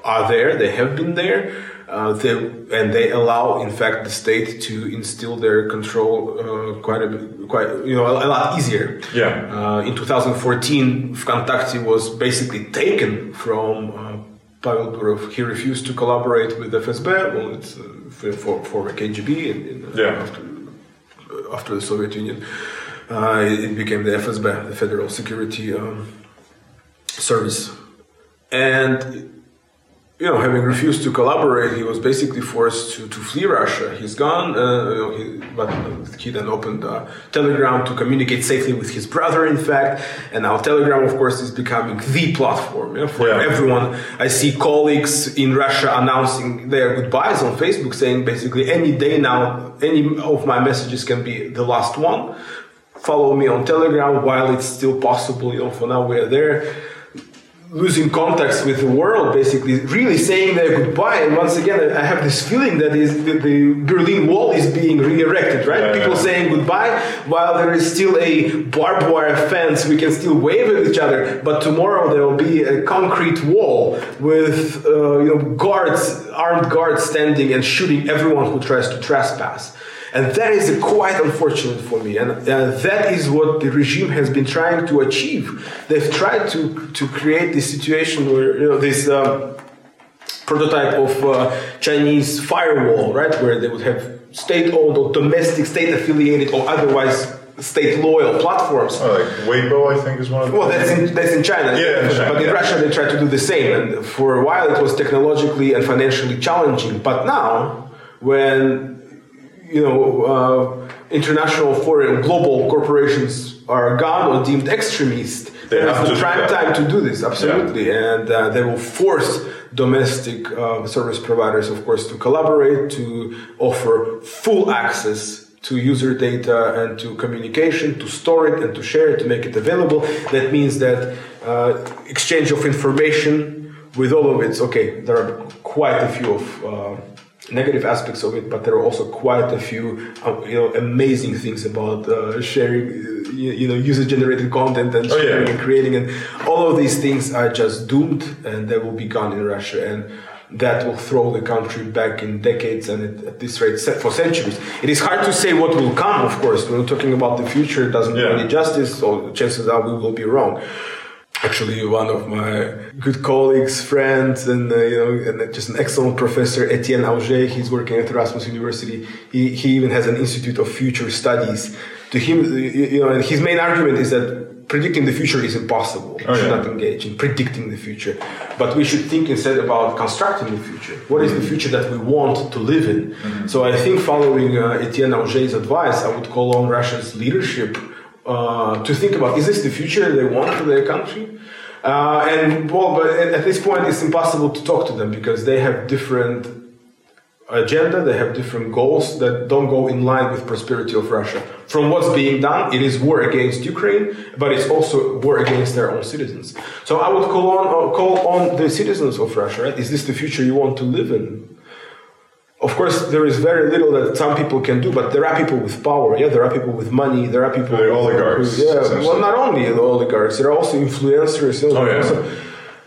Speaker 4: are there; they have been there uh, they, and they allow, in fact, the state to instill their control uh, quite a bit, quite you know, a, a lot easier.
Speaker 3: Yeah.
Speaker 4: Uh, in 2014, Vkontakte was basically taken from uh, Pavel Durov. He refused to collaborate with FSB. Well, it's uh, for for KGB in,
Speaker 3: yeah.
Speaker 4: after, after the Soviet Union. it became the FSB, the Federal Security um, Service, and you know, having refused to collaborate, he was basically forced to, to flee Russia. He's gone, uh, you know, he, but he then opened uh, Telegram to communicate safely with his brother, in fact. And now Telegram, of course, is becoming the platform you know, for yeah. everyone. I see colleagues in Russia announcing their goodbyes on Facebook, saying basically any day now, any of my messages can be the last one. Follow me on Telegram while it's still possible. You know, for now we're there losing contact with the world, basically, really saying their goodbye. And once again, I have this feeling that is the, the Berlin Wall is being re-erected, right? Yeah, People yeah. saying goodbye while there is still a barbed wire fence. We can still wave at each other, but tomorrow there will be a concrete wall with uh, you know guards, armed guards standing and shooting everyone who tries to trespass. And that is quite unfortunate for me. And uh, that is what the regime has been trying to achieve. They've tried to, to create this situation where, you know, this um, prototype of uh, Chinese firewall, right? Where they would have state owned or domestic, state affiliated or otherwise state loyal platforms.
Speaker 3: Oh, like Weibo, I think is one of them.
Speaker 4: Well, that's in, that's in China.
Speaker 3: Yeah, in China,
Speaker 4: but in
Speaker 3: yeah.
Speaker 4: Russia they try to do the same. And for a while it was technologically and financially challenging. But now, when you know, uh, international foreign global corporations are gone or deemed extremist, they have the prime time to do this, absolutely. Yeah. And uh, they will force domestic uh, service providers, of course, to collaborate, to offer full access to user data and to communication, to store it and to share it, to make it available. That means that uh, exchange of information with all of its, okay, there are quite a few of uh, negative aspects of it, but there are also quite a few, uh, you know, amazing things about uh, sharing, uh, you, know, user-generated content and
Speaker 3: oh,
Speaker 4: sharing
Speaker 3: yeah.
Speaker 4: and creating, and all of these things are just doomed, and they will be gone in Russia, and that will throw the country back in decades and at this rate for centuries. It is hard to say what will come, of course. When we're talking about the future, it doesn't yeah. do any justice, so chances are we will be wrong actually one of my good colleagues, friends, and uh, you know, and just an excellent professor, Etienne Augé. He's working at Erasmus University. He, he even has an Institute of Future Studies. To him, you know, and his main argument is that predicting the future is impossible. We oh, should yeah. not engage in predicting the future, but we should think instead about constructing the future. What is the mm-hmm. future that we want to live in? Mm-hmm. So I think following uh, Etienne Augé's advice, I would call on Russia's leadership uh, to think about is this the future they want for their country? Uh, and well, but at, this point, it's impossible to talk to them because they have different agenda, they have different goals that don't go in line with prosperity of Russia. From what's being done, it is war against Ukraine, but it's also war against their own citizens. So I would call on uh, call on the citizens of Russia. Right? Is this the future you want to live in? Of course, there is very little that some people can do, but there are people with power. Yeah, there are people with money. There are people.
Speaker 3: The oligarchs.
Speaker 4: Who, yeah, well, not only the oligarchs. There are also influencers. You know,
Speaker 3: oh, yeah.
Speaker 4: Also,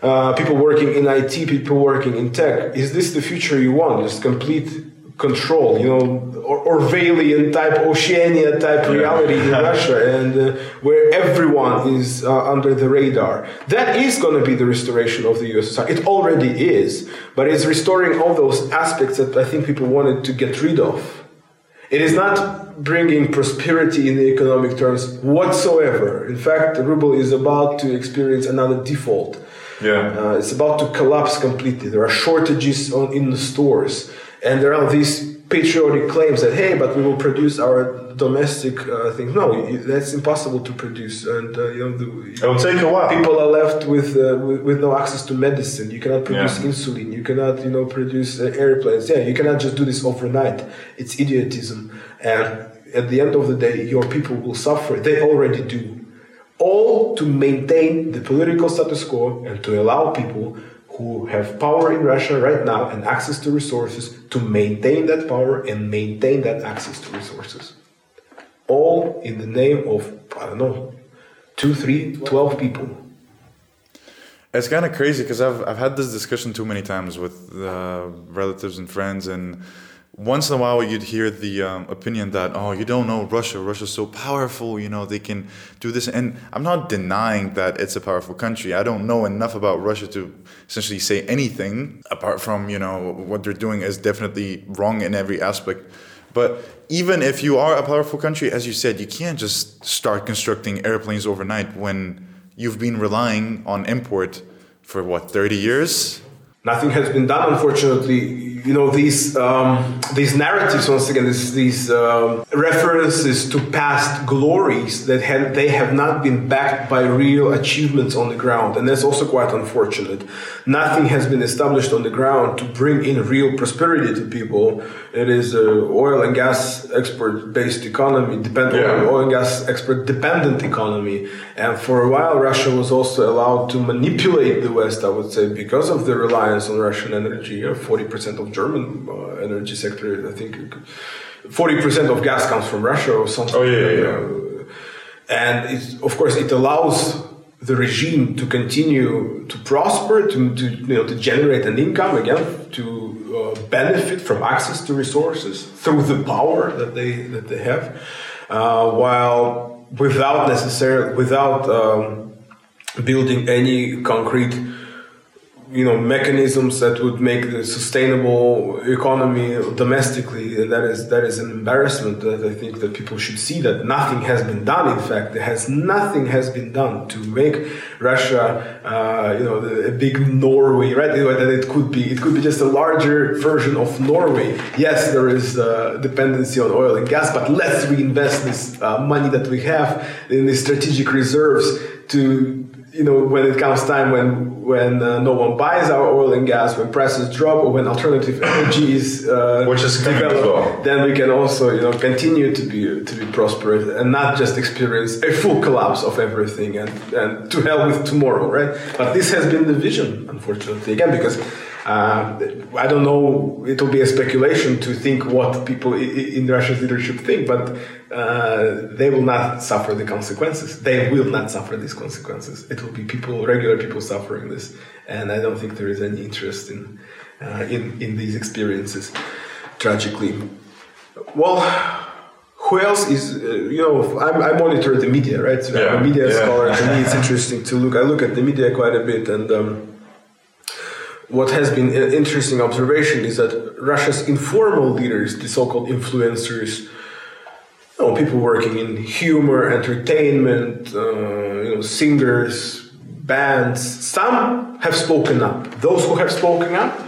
Speaker 4: uh, people working in IT, people working in tech. Is this the future you want? Just complete control, you know, or Orwellian type, Oceania type reality in Russia, and uh, where everyone is uh, under the radar. That is going to be the restoration of the USSR. It already is, but it's restoring all those aspects that I think people wanted to get rid of. It is not bringing prosperity in the economic terms whatsoever. In fact, the ruble is about to experience another default.
Speaker 3: Yeah.
Speaker 4: Uh, it's about to collapse completely. There are shortages on, in the stores And there are these patriotic claims that hey, but we will produce our domestic uh, things. No, that's impossible to produce, and uh, you know, the,
Speaker 3: it'll take a while.
Speaker 4: People are left with, uh, with, with no access to medicine. You cannot produce
Speaker 3: Yeah.
Speaker 4: insulin. You cannot you know produce uh, airplanes. Yeah, you cannot just do this overnight. It's idiotism, and at the end of the day, your people will suffer. They already do. All to maintain the political status quo and to allow people who have power in Russia right now and access to resources to maintain that power and maintain that access to resources. All in the name of, I don't know, two, three, twelve people.
Speaker 3: It's kind of crazy because I've, I've had this discussion too many times with uh, relatives and friends, and once in a while you'd hear the um, opinion that, oh, you don't know Russia. Russia's so powerful, you know, they can do this. And I'm not denying that it's a powerful country. I don't know enough about Russia to essentially say anything apart from, you know, what they're doing is definitely wrong in every aspect. But even if you are a powerful country, as you said, you can't just start constructing airplanes overnight when you've been relying on import for what 30 years
Speaker 4: Nothing has been done, unfortunately. You know these um, these narratives once again, this, these um, references to past glories that have, they have not been backed by real achievements on the ground, and that's also quite unfortunate. Nothing has been established on the ground to bring in real prosperity to people. It is a oil and gas export based economy, depend
Speaker 3: Yeah.
Speaker 4: oil and gas export dependent economy, and for a while Russia was also allowed to manipulate the West. I would say because of the reliance on Russian energy, forty percent of German uh, energy sector, I think. Forty percent of gas comes from Russia, or something.
Speaker 3: Oh, yeah, yeah,
Speaker 4: Uh, and of course, it allows the regime to continue to prosper, to, to you know to generate an income again, to uh, benefit from access to resources through the power that they that they have, uh, while without necessarily without um, building any concrete you know mechanisms that would make the sustainable economy domestically that is that is an embarrassment that I think that people should see that nothing has been done. In fact there has nothing has been done to make Russia uh, you know a big Norway right? That it could be it could be just a larger version of Norway. Yes there is uh, dependency on oil and gas but let's reinvest this uh, money that we have in the strategic reserves to you know, when it comes time when when uh, no one buys our oil and gas, when prices drop, or when alternative energies uh,
Speaker 3: Which is coming as
Speaker 4: develop,
Speaker 3: well.
Speaker 4: then we can also you know continue to be to be prosperous and not just experience a full collapse of everything and and to hell with tomorrow, right? But this has been the vision, unfortunately, again because. Uh, I don't know. It will be a speculation to think what people in Russia's leadership think, but uh, they will not suffer the consequences. They will not suffer these consequences. It will be people, regular people, suffering this, and I don't think there is any interest in uh, in in these experiences. Tragically, well, who else is uh, you know I, I monitor the media, right? So I'm
Speaker 3: Yeah,
Speaker 4: a media
Speaker 3: yeah.
Speaker 4: scholar. To me, it's interesting to look. I look at the media quite a bit, and. Um, what has been an interesting observation is that Russia's informal leaders, the so-called influencers, you know, people working in humor, entertainment, uh, you know, singers, bands, some have spoken up. Those who have spoken up,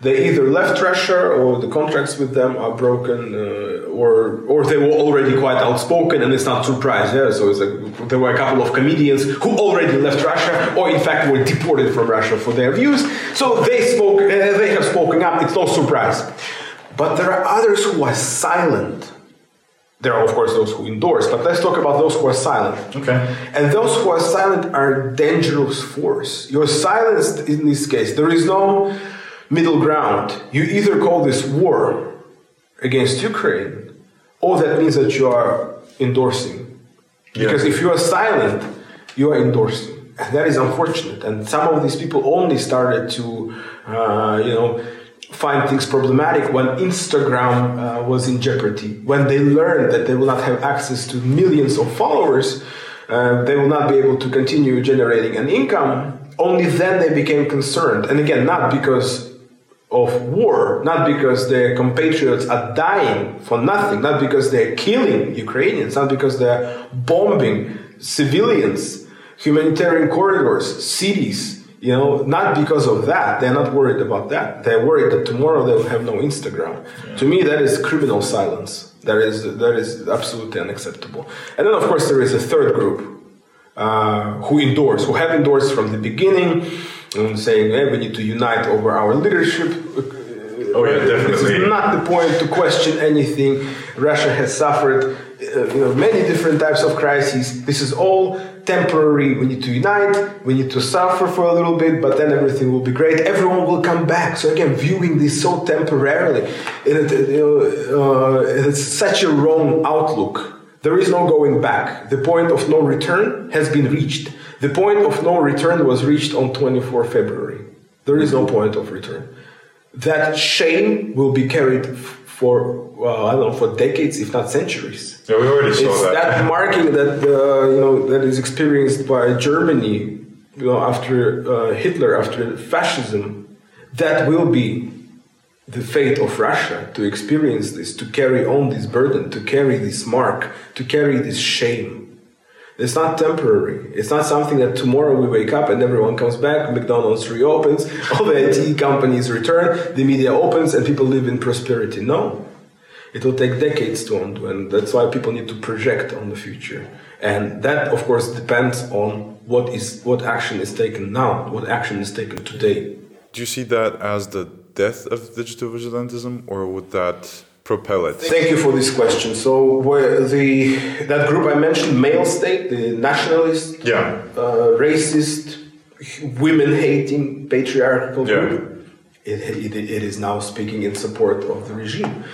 Speaker 4: they either left Russia or the contracts with them are broken, uh, or or they were already quite outspoken, and it's not surprise. Yeah, so it's like there were a couple of comedians who already left Russia, or in fact were deported from Russia for their views. So they spoke. Uh, they have spoken up. It's no surprise. But there are others who are silent. There are, of course, those who endorse, but let's talk about those who are silent.
Speaker 3: Okay.
Speaker 4: And those who are silent are dangerous force. You're silenced in this case. There is no middle ground. You either call this war against Ukraine, or that means that you are endorsing. Because if you are silent, you are endorsing. And that is unfortunate. And some of these people only started to, uh, you know, find things problematic when Instagram uh, was in jeopardy. When they learned that they will not have access to millions of followers, uh, they will not be able to continue generating an income. Only then they became concerned. And again, not because of war, not because their compatriots are dying for nothing, not because they're killing Ukrainians, not because they're bombing civilians, humanitarian corridors, cities, You know, not because of that. They're not worried about that. They're worried that tomorrow they will have no Instagram. Yeah. To me, that is criminal silence. That is that is absolutely unacceptable. And then, of course, there is a third group uh, who endorse, who have endorsed from the beginning, and saying, "Hey, we need to unite over our leadership."
Speaker 3: Oh yeah, definitely. This
Speaker 4: is not the point to question anything. Russia has suffered, uh, you know, many different types of crises. This is all temporary. We need to unite. We need to suffer for a little bit, but then everything will be great. Everyone will come back. So again, viewing this so temporarily, it, know, uh, it's such a wrong outlook. There is no going back. The point of no return has been reached. The point of no return was reached on 24 February. There is no point of return that shame will be carried for well, I don't know for decades, if not centuries.
Speaker 3: Yeah, we already saw
Speaker 4: it's
Speaker 3: that.
Speaker 4: That marking that uh, you know that is experienced by Germany, you know, after uh, Hitler, after fascism, that will be the fate of Russia to experience this, to carry on this burden, to carry this mark, to carry this shame. It's not temporary. It's not something that tomorrow we wake up and everyone comes back, McDonald's reopens, all the IT companies return, the media opens, and people live in prosperity. No. It will take decades to undo, and that's why people need to project on the future. And that, of course, depends on what is what action is taken now, what action is taken today.
Speaker 3: Do you see that as the death of digital vigilantism, or would that propel it?
Speaker 4: Thank you for this question. So, the that group I mentioned, male state, the nationalist,
Speaker 3: yeah,
Speaker 4: uh, racist, women-hating, patriarchal
Speaker 3: yeah.
Speaker 4: group, it, it, it is now speaking in support of the regime.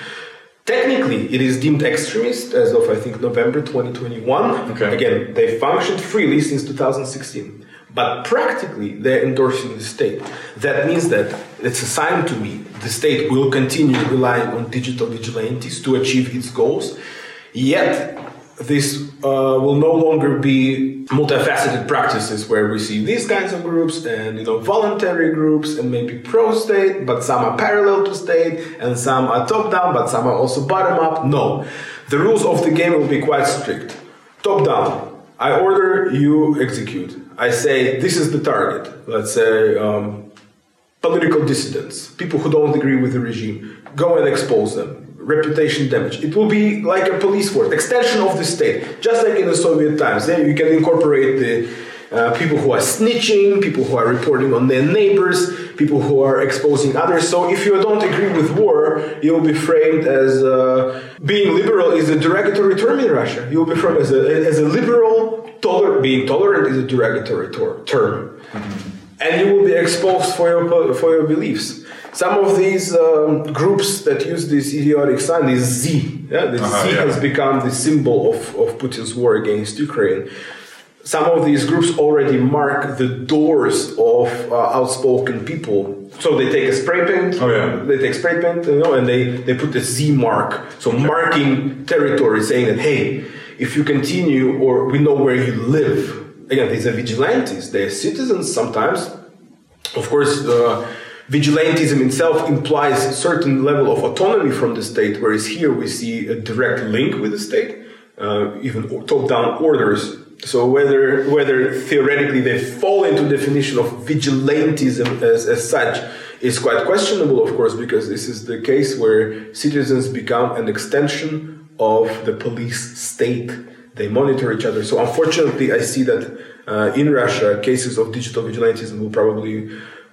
Speaker 4: Technically, it is deemed extremist as of I think November 2021.
Speaker 3: Okay.
Speaker 4: Again, they functioned freely since 2016. But practically, they're endorsing the state. That means that it's a sign to me the state will continue relying on digital vigilantes to achieve its goals. Yet, this uh, will no longer be multifaceted practices where we see these kinds of groups and you know voluntary groups and maybe pro-state, but some are parallel to state and some are top-down, but some are also bottom-up. No, the rules of the game will be quite strict. Top-down, I order, you execute. I say this is the target. Let's say um, political dissidents, people who don't agree with the regime. Go and expose them. Reputation damage. It will be like a police force, extension of the state, just like in the Soviet times. Then you can incorporate the uh, people who are snitching, people who are reporting on their neighbors, people who are exposing others. So if you don't agree with war, you will be framed as uh, being liberal is a derogatory term in Russia. You will be framed as a, as a liberal. Toler- being tolerant is a derogatory tor- term. Mm-hmm. And you will be exposed for your, for your beliefs. Some of these um, groups that use this idiotic sign, this Z, yeah, this uh-huh, Z yeah. has become the symbol of, of Putin's war against Ukraine some of these groups already mark the doors of uh, outspoken people. So they take a spray paint.
Speaker 3: Oh yeah.
Speaker 4: They take spray paint, you know, and they they put the Z mark, so okay. marking territory, saying that hey, if you continue, or we know where you live. Again, these are vigilantes. They are citizens sometimes. Of course. Uh, vigilantism itself implies a certain level of autonomy from the state, whereas here we see a direct link with the state, uh, even top-down orders so whether whether theoretically they fall into definition of vigilantism as, as such is quite questionable, of course, because this is the case where citizens become an extension of the police state. They monitor each other. So unfortunately, I see that uh, in Russia, cases of digital vigilantism will probably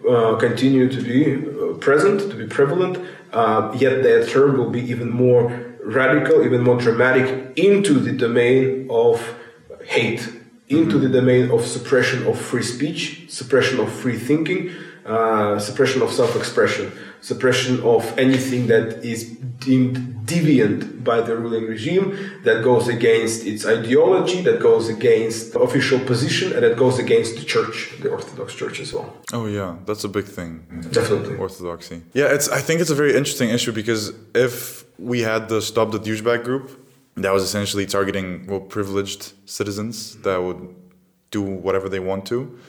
Speaker 4: uh, continue to be uh, present, to be prevalent. Uh, yet their term will be even more radical, even more dramatic into the domain of hate into the domain of suppression of free speech, suppression of free thinking, uh, suppression of self-expression, suppression of anything that is deemed deviant by the ruling regime, that goes against its ideology, that goes against the official position, and that goes against the church, the Orthodox Church as well.
Speaker 3: Oh yeah, that's a big thing.
Speaker 4: Definitely.
Speaker 3: Orthodoxy. Yeah, it's. I think it's a very interesting issue because if we had the Stop the Douchebag group, that was essentially targeting well privileged citizens that would do whatever they want to.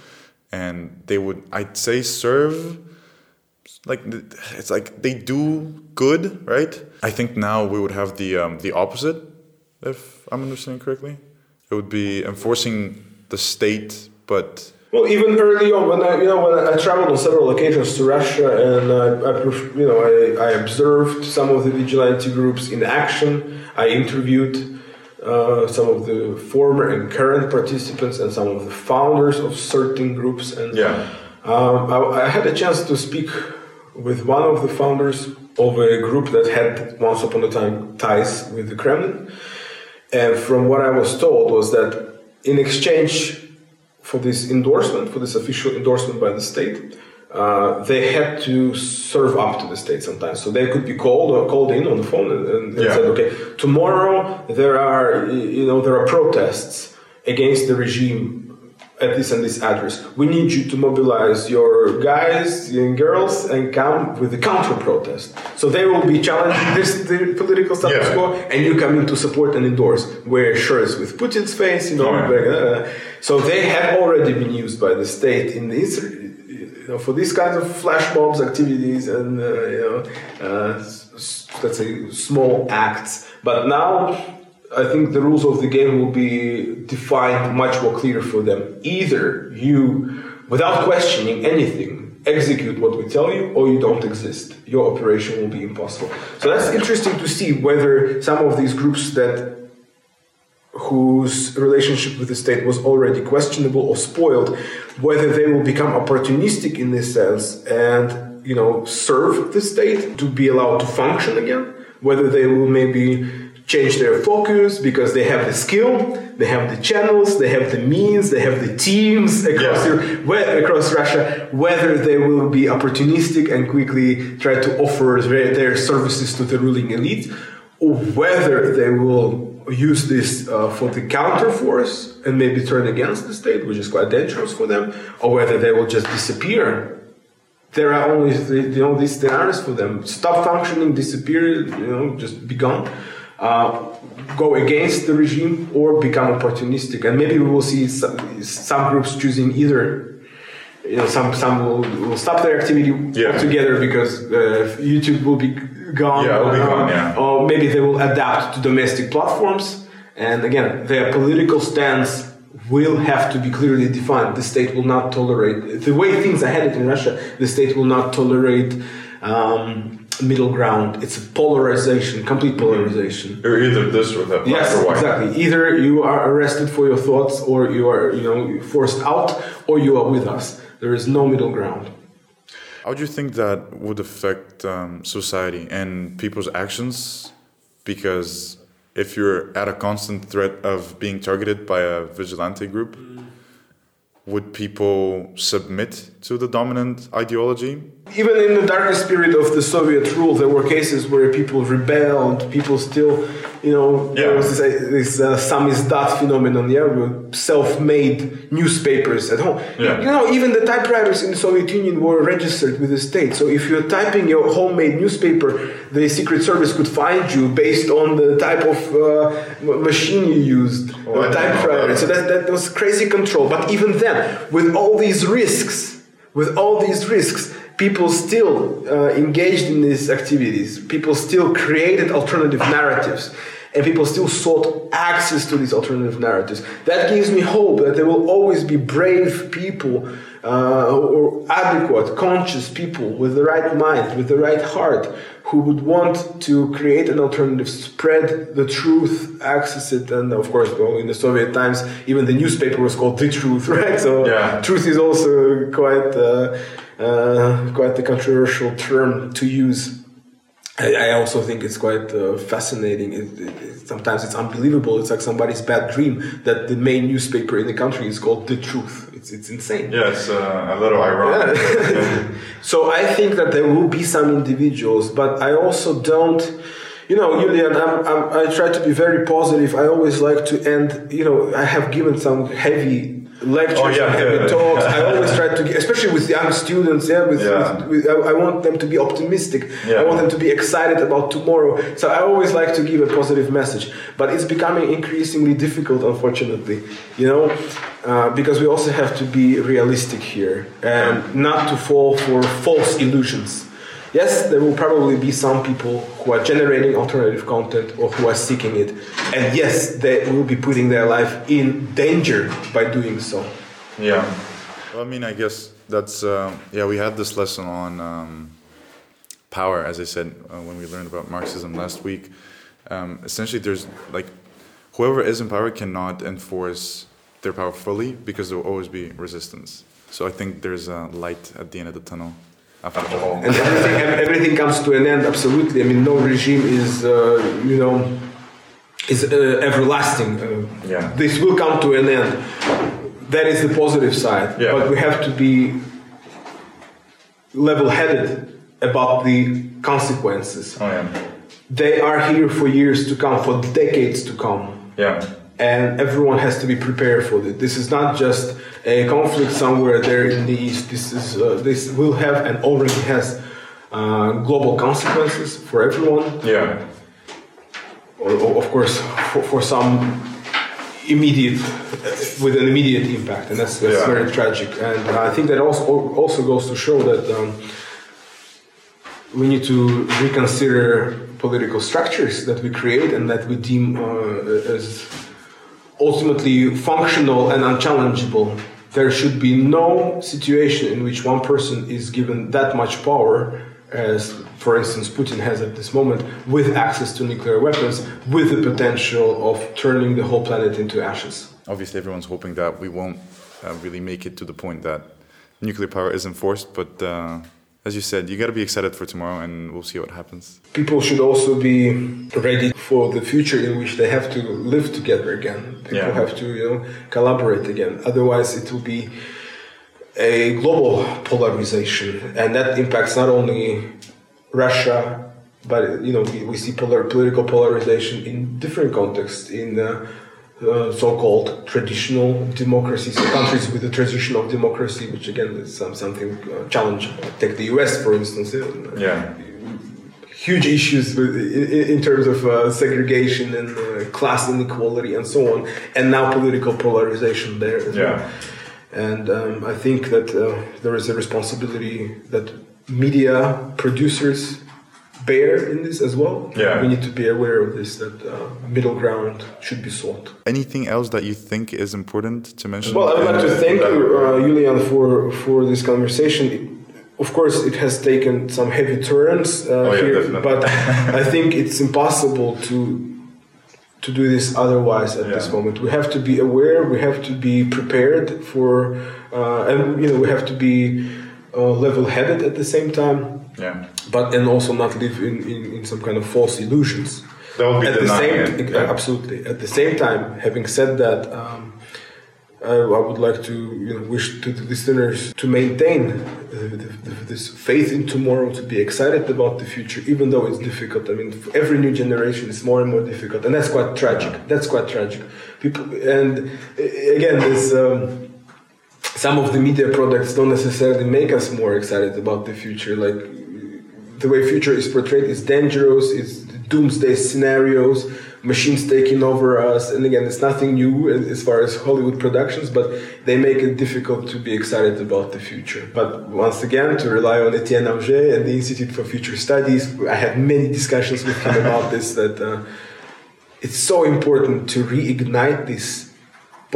Speaker 3: And they would i'd say serve like it's like they do good right? I think now we would have the um, the opposite if i'm understanding correctly. It would be enforcing the state but
Speaker 4: Well, even early on, when I, you know, when I traveled on several occasions to Russia, and I, I you know, I, I observed some of the vigilante groups in action. I interviewed uh, some of the former and current participants and some of the founders of certain groups, and
Speaker 3: Yeah.
Speaker 4: um, I, I had a chance to speak with one of the founders of a group that had once upon a time ties with the Kremlin. And from what I was told was that in exchange for this endorsement, for this official endorsement by the state, uh, they had to serve up to the state sometimes. So they could be called or called in on the phone and, and
Speaker 3: Yeah.
Speaker 4: said, okay, tomorrow there are you know there are protests against the regime at this and this address. We need you to mobilize your guys and girls and come with a counter protest. So they will be challenging this the political status
Speaker 3: Yeah.
Speaker 4: quo, and you come in to support and endorse. Wear shirts with Putin's face, you know.
Speaker 3: Yeah.
Speaker 4: so they have already been used by the state in this. You know, for these kinds of flash mobs activities and uh, you know, uh, let's say small acts. But now I think the rules of the game will be defined much more clear for them. Either you, without questioning anything, execute what we tell you, or you don't exist. Your operation will be impossible. So that's interesting to see whether some of these groups that whose relationship with the state was already questionable or spoiled, whether they will become opportunistic in this sense and you know serve the state to be allowed to function again, whether they will maybe change their focus because they have the skill, they have the channels, they have the means, they have the teams across
Speaker 3: Yeah.
Speaker 4: Across Russia, whether they will be opportunistic and quickly try to offer their, their services to the ruling elite, or whether they will use this uh, for the counter force and maybe turn against the state, which is quite dangerous for them, or whether they will just disappear. There are only you know these scenarios for them: stop functioning, disappear, you know, just be gone. Uh, go against the regime or become opportunistic, and maybe we will see some, some groups choosing either you know, some some will, will stop their activity
Speaker 3: Yeah.
Speaker 4: altogether because uh, YouTube will be gone.
Speaker 3: Yeah, it'll be
Speaker 4: uh,
Speaker 3: gone, yeah.
Speaker 4: Or maybe they will adapt to domestic platforms. And again, their political stance will have to be clearly defined. The state will not tolerate the way things are headed in Russia. The state will not tolerate um, middle ground. It's a polarization, complete polarization.
Speaker 3: You're either this or that.
Speaker 4: Yes,
Speaker 3: or white.
Speaker 4: exactly. Either you are arrested for your thoughts, or you are, you know, forced out, or you are with us. There is no middle ground.
Speaker 3: How do you think that would affect um, society and people's actions? Because if you're at a constant threat of being targeted by a vigilante group, would people submit to the dominant ideology?
Speaker 4: Even in the darkest period of the Soviet rule, there were cases where people rebelled. People still, you know, there was this, this uh, samizdat phenomenon, yeah, with self-made newspapers at home.
Speaker 3: Yeah.
Speaker 4: You know, even the typewriters in the Soviet Union were registered with the state. So if you're typing your homemade newspaper, the Secret Service could find you based on the type of uh, machine you used,
Speaker 3: Oh, I
Speaker 4: or
Speaker 3: didn't know
Speaker 4: typewriter.
Speaker 3: that.
Speaker 4: So that, that was crazy control. But even then, with all these risks, with all these risks, people still uh, engaged in these activities. People still created alternative narratives. And people still sought access to these alternative narratives. That gives me hope that there will always be brave people uh, or adequate, conscious people with the right mind, with the right heart, who would want to create an alternative, spread the truth, access it, and of course, well, in the Soviet times, even the newspaper was called The Truth, right? So,
Speaker 3: Yeah.
Speaker 4: truth is also quite uh, uh, quite a controversial term to use. I, I also think it's quite uh, fascinating. It, it, it- sometimes it's unbelievable. It's like somebody's bad dream that the main newspaper in the country is called The Truth. It's it's insane.
Speaker 3: Yeah, it's uh, a little ironic.
Speaker 4: So I think that there will be some individuals, but I also don't. You know, Julian, I'm, I'm, I try to be very positive. I always like to end. You know, I have given some heavy lectures,
Speaker 3: Oh, yeah,
Speaker 4: and
Speaker 3: yeah.
Speaker 4: talks. I always try to, get, especially with young students. Yeah, with,
Speaker 3: Yeah.
Speaker 4: with, with I, I want them to be optimistic.
Speaker 3: Yeah.
Speaker 4: I want them to be excited about tomorrow. So I always like to give a positive message. But it's becoming increasingly difficult, unfortunately. You know, uh, because we also have to be realistic here and not to fall for false illusions. Yes, there will probably be some people who are generating alternative content or who are seeking it. And yes, they will be putting their life in danger by doing so.
Speaker 3: Yeah. Well, I mean, I guess that's uh, yeah. We had this lesson on um, power, as I said uh, when we learned about Marxism last week. Um, essentially, there's like whoever is in power cannot enforce their power fully because there will always be resistance. So I think there's a light at the end of the tunnel. After all,
Speaker 4: and everything, everything comes to an end. Absolutely. I mean, no regime is uh, you know is uh, everlasting. Uh,
Speaker 3: Yeah.
Speaker 4: This will come to an end. That is the positive side.
Speaker 3: Yeah.
Speaker 4: But we have to be level-headed about the consequences.
Speaker 3: oh yeah,
Speaker 4: They are here for years to come, for decades to come.
Speaker 3: yeah,
Speaker 4: and everyone has to be prepared for it. This is not just a conflict somewhere there in the east. This is uh, this will have and already has uh, global consequences for everyone.
Speaker 3: yeah,
Speaker 4: Or, or of course, for, for some immediate with an immediate impact, and that's, that's
Speaker 3: Yeah.
Speaker 4: very tragic. And I think that also also goes to show that. Um, we need to reconsider political structures that we create and that we deem uh, as ultimately functional and unchallengeable. There should be no situation in which one person is given that much power, as for instance Putin has at this moment, with access to nuclear weapons, with the potential of turning the whole planet into ashes.
Speaker 3: obviously everyone's hoping that we won't uh, really make it to the point that nuclear power is enforced. But uh, as you said, you got to be excited for tomorrow, and we'll see what happens.
Speaker 4: People should also be ready for the future in which they have to live together again. People
Speaker 3: Yeah.
Speaker 4: have to, you know, collaborate again. Otherwise, it will be a global polarization, and that impacts not only Russia, but you know, we, we see polar, political polarization in different contexts in. Uh, uh, so-called traditional democracies, so countries with a tradition of democracy, which again is some, something uh, challenging. Take the U.S. for instance. uh,
Speaker 3: Yeah,
Speaker 4: huge issues with, in, in terms of uh, segregation and uh, class inequality and so on, and now political polarization there as well.
Speaker 3: Yeah.
Speaker 4: And um, I think that uh, there is a responsibility that media producers bear in this as well.
Speaker 3: Yeah.
Speaker 4: We need to be aware of this, that uh, middle ground should be sought.
Speaker 3: Anything else that you think is important to mention?
Speaker 4: Well, I would like to thank you, uh, Julian, for, for this conversation. Of course, it has taken some heavy turns uh,
Speaker 3: Oh, yeah,
Speaker 4: here,
Speaker 3: definitely.
Speaker 4: but I think it's impossible to to do this otherwise at this moment. We have to be aware. We have to be prepared for, uh, and you know, we have to be uh, level-headed at the same time,
Speaker 3: Yeah,
Speaker 4: but and also not live in, in, in some kind of false illusions.
Speaker 3: That would be
Speaker 4: at the
Speaker 3: denying
Speaker 4: same
Speaker 3: it. Yeah.
Speaker 4: absolutely. At the same time having said that um, I, I would like to you know, wish to the listeners to maintain uh, the, the, this faith in tomorrow to be excited about the future even though it's difficult. I mean for every new generation is more and more difficult and that's quite tragic. That's quite tragic. People and again this um, some of the media products don't necessarily make us more excited about the future. Like the way future is portrayed is dangerous it's doomsday scenarios machines taking over us. And again it's nothing new as far as hollywood productions but they make it difficult to be excited about the future. But once again to rely on Etienne Augé and the institute for future studies i had many discussions with him about this that uh, it's so important to reignite this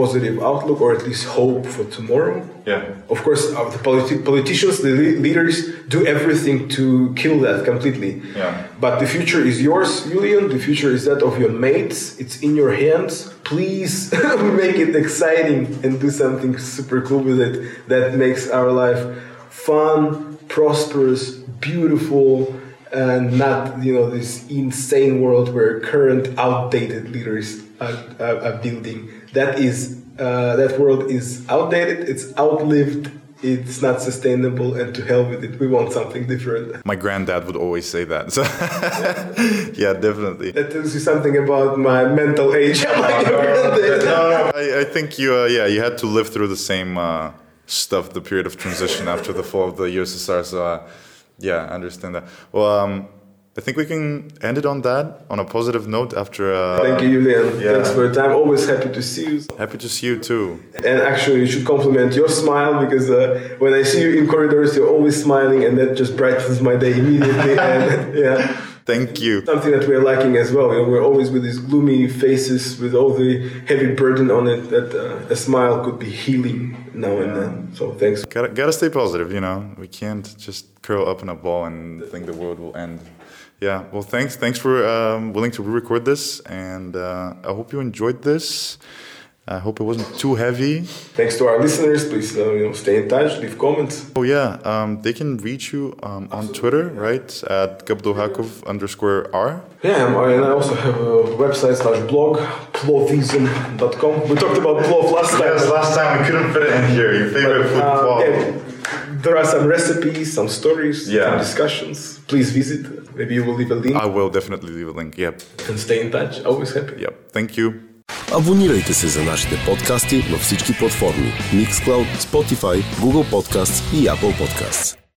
Speaker 4: positive outlook or at least hope for tomorrow
Speaker 3: Yeah.
Speaker 4: of course, uh, the politi- politicians, the le- leaders, do everything to kill that completely.
Speaker 3: Yeah.
Speaker 4: But the future is yours, Julian. The future is that of your mates. It's in your hands. Please make it exciting and do something super cool with it that makes our life fun, prosperous, beautiful, and not you know this insane world where current outdated leaders are, are, are building. That is uh, that world is outdated. It's outlived. It's not sustainable, and to hell with it. We want something different.
Speaker 3: My granddad would always say that. So, yeah, definitely.
Speaker 4: That tells you something about my mental age. I'm like your granddad.
Speaker 3: I, I think you, uh, yeah, you had to live through the same uh, stuff, the period of transition after the fall of the USSR. So, uh, yeah, I understand that. Well, um, I think we can end it on that, on a positive note. After, uh,
Speaker 4: Thank you, Julian.
Speaker 3: Yeah.
Speaker 4: Thanks for your time. Always happy to see you.
Speaker 3: happy to see you too.
Speaker 4: And actually, you should compliment your smile because uh, when I see you in corridors, you're always smiling, and that just brightens my day immediately. and yeah.
Speaker 3: Thank you.
Speaker 4: Something that we're lacking as well. You know, we're always with these gloomy faces, with all the heavy burden on it. That uh, a smile could be healing now and then. So thanks.
Speaker 3: Gotta, gotta stay positive, you know. We can't just curl up in a ball and think the world will end. Yeah. Well, thanks. Thanks for um, willing to re-record this, and uh, I hope you enjoyed this. I hope it wasn't too heavy.
Speaker 4: Thanks to our listeners. Please, uh, you know, stay in touch, leave comments.
Speaker 3: Oh yeah, um, they can reach you um, on Twitter, right? At Gabdulhakov underscore R.
Speaker 4: Yeah, um, and I also have a website slash blog, plovism.com. We talked about plov last time.
Speaker 3: last time we couldn't fit it in here. Your favorite food
Speaker 4: Uh, yeah, there are some recipes, some stories,
Speaker 3: Yeah.
Speaker 4: some discussions. Please visit. Maybe you will leave a link
Speaker 3: I will definitely leave a link. Yep.
Speaker 4: and stay in touch. Always happy.
Speaker 3: Yep. Thank you.
Speaker 1: Абонирайте се за нашите подкасти на всички платформи Mixcloud, Spotify, Google Podcasts и Apple Podcasts.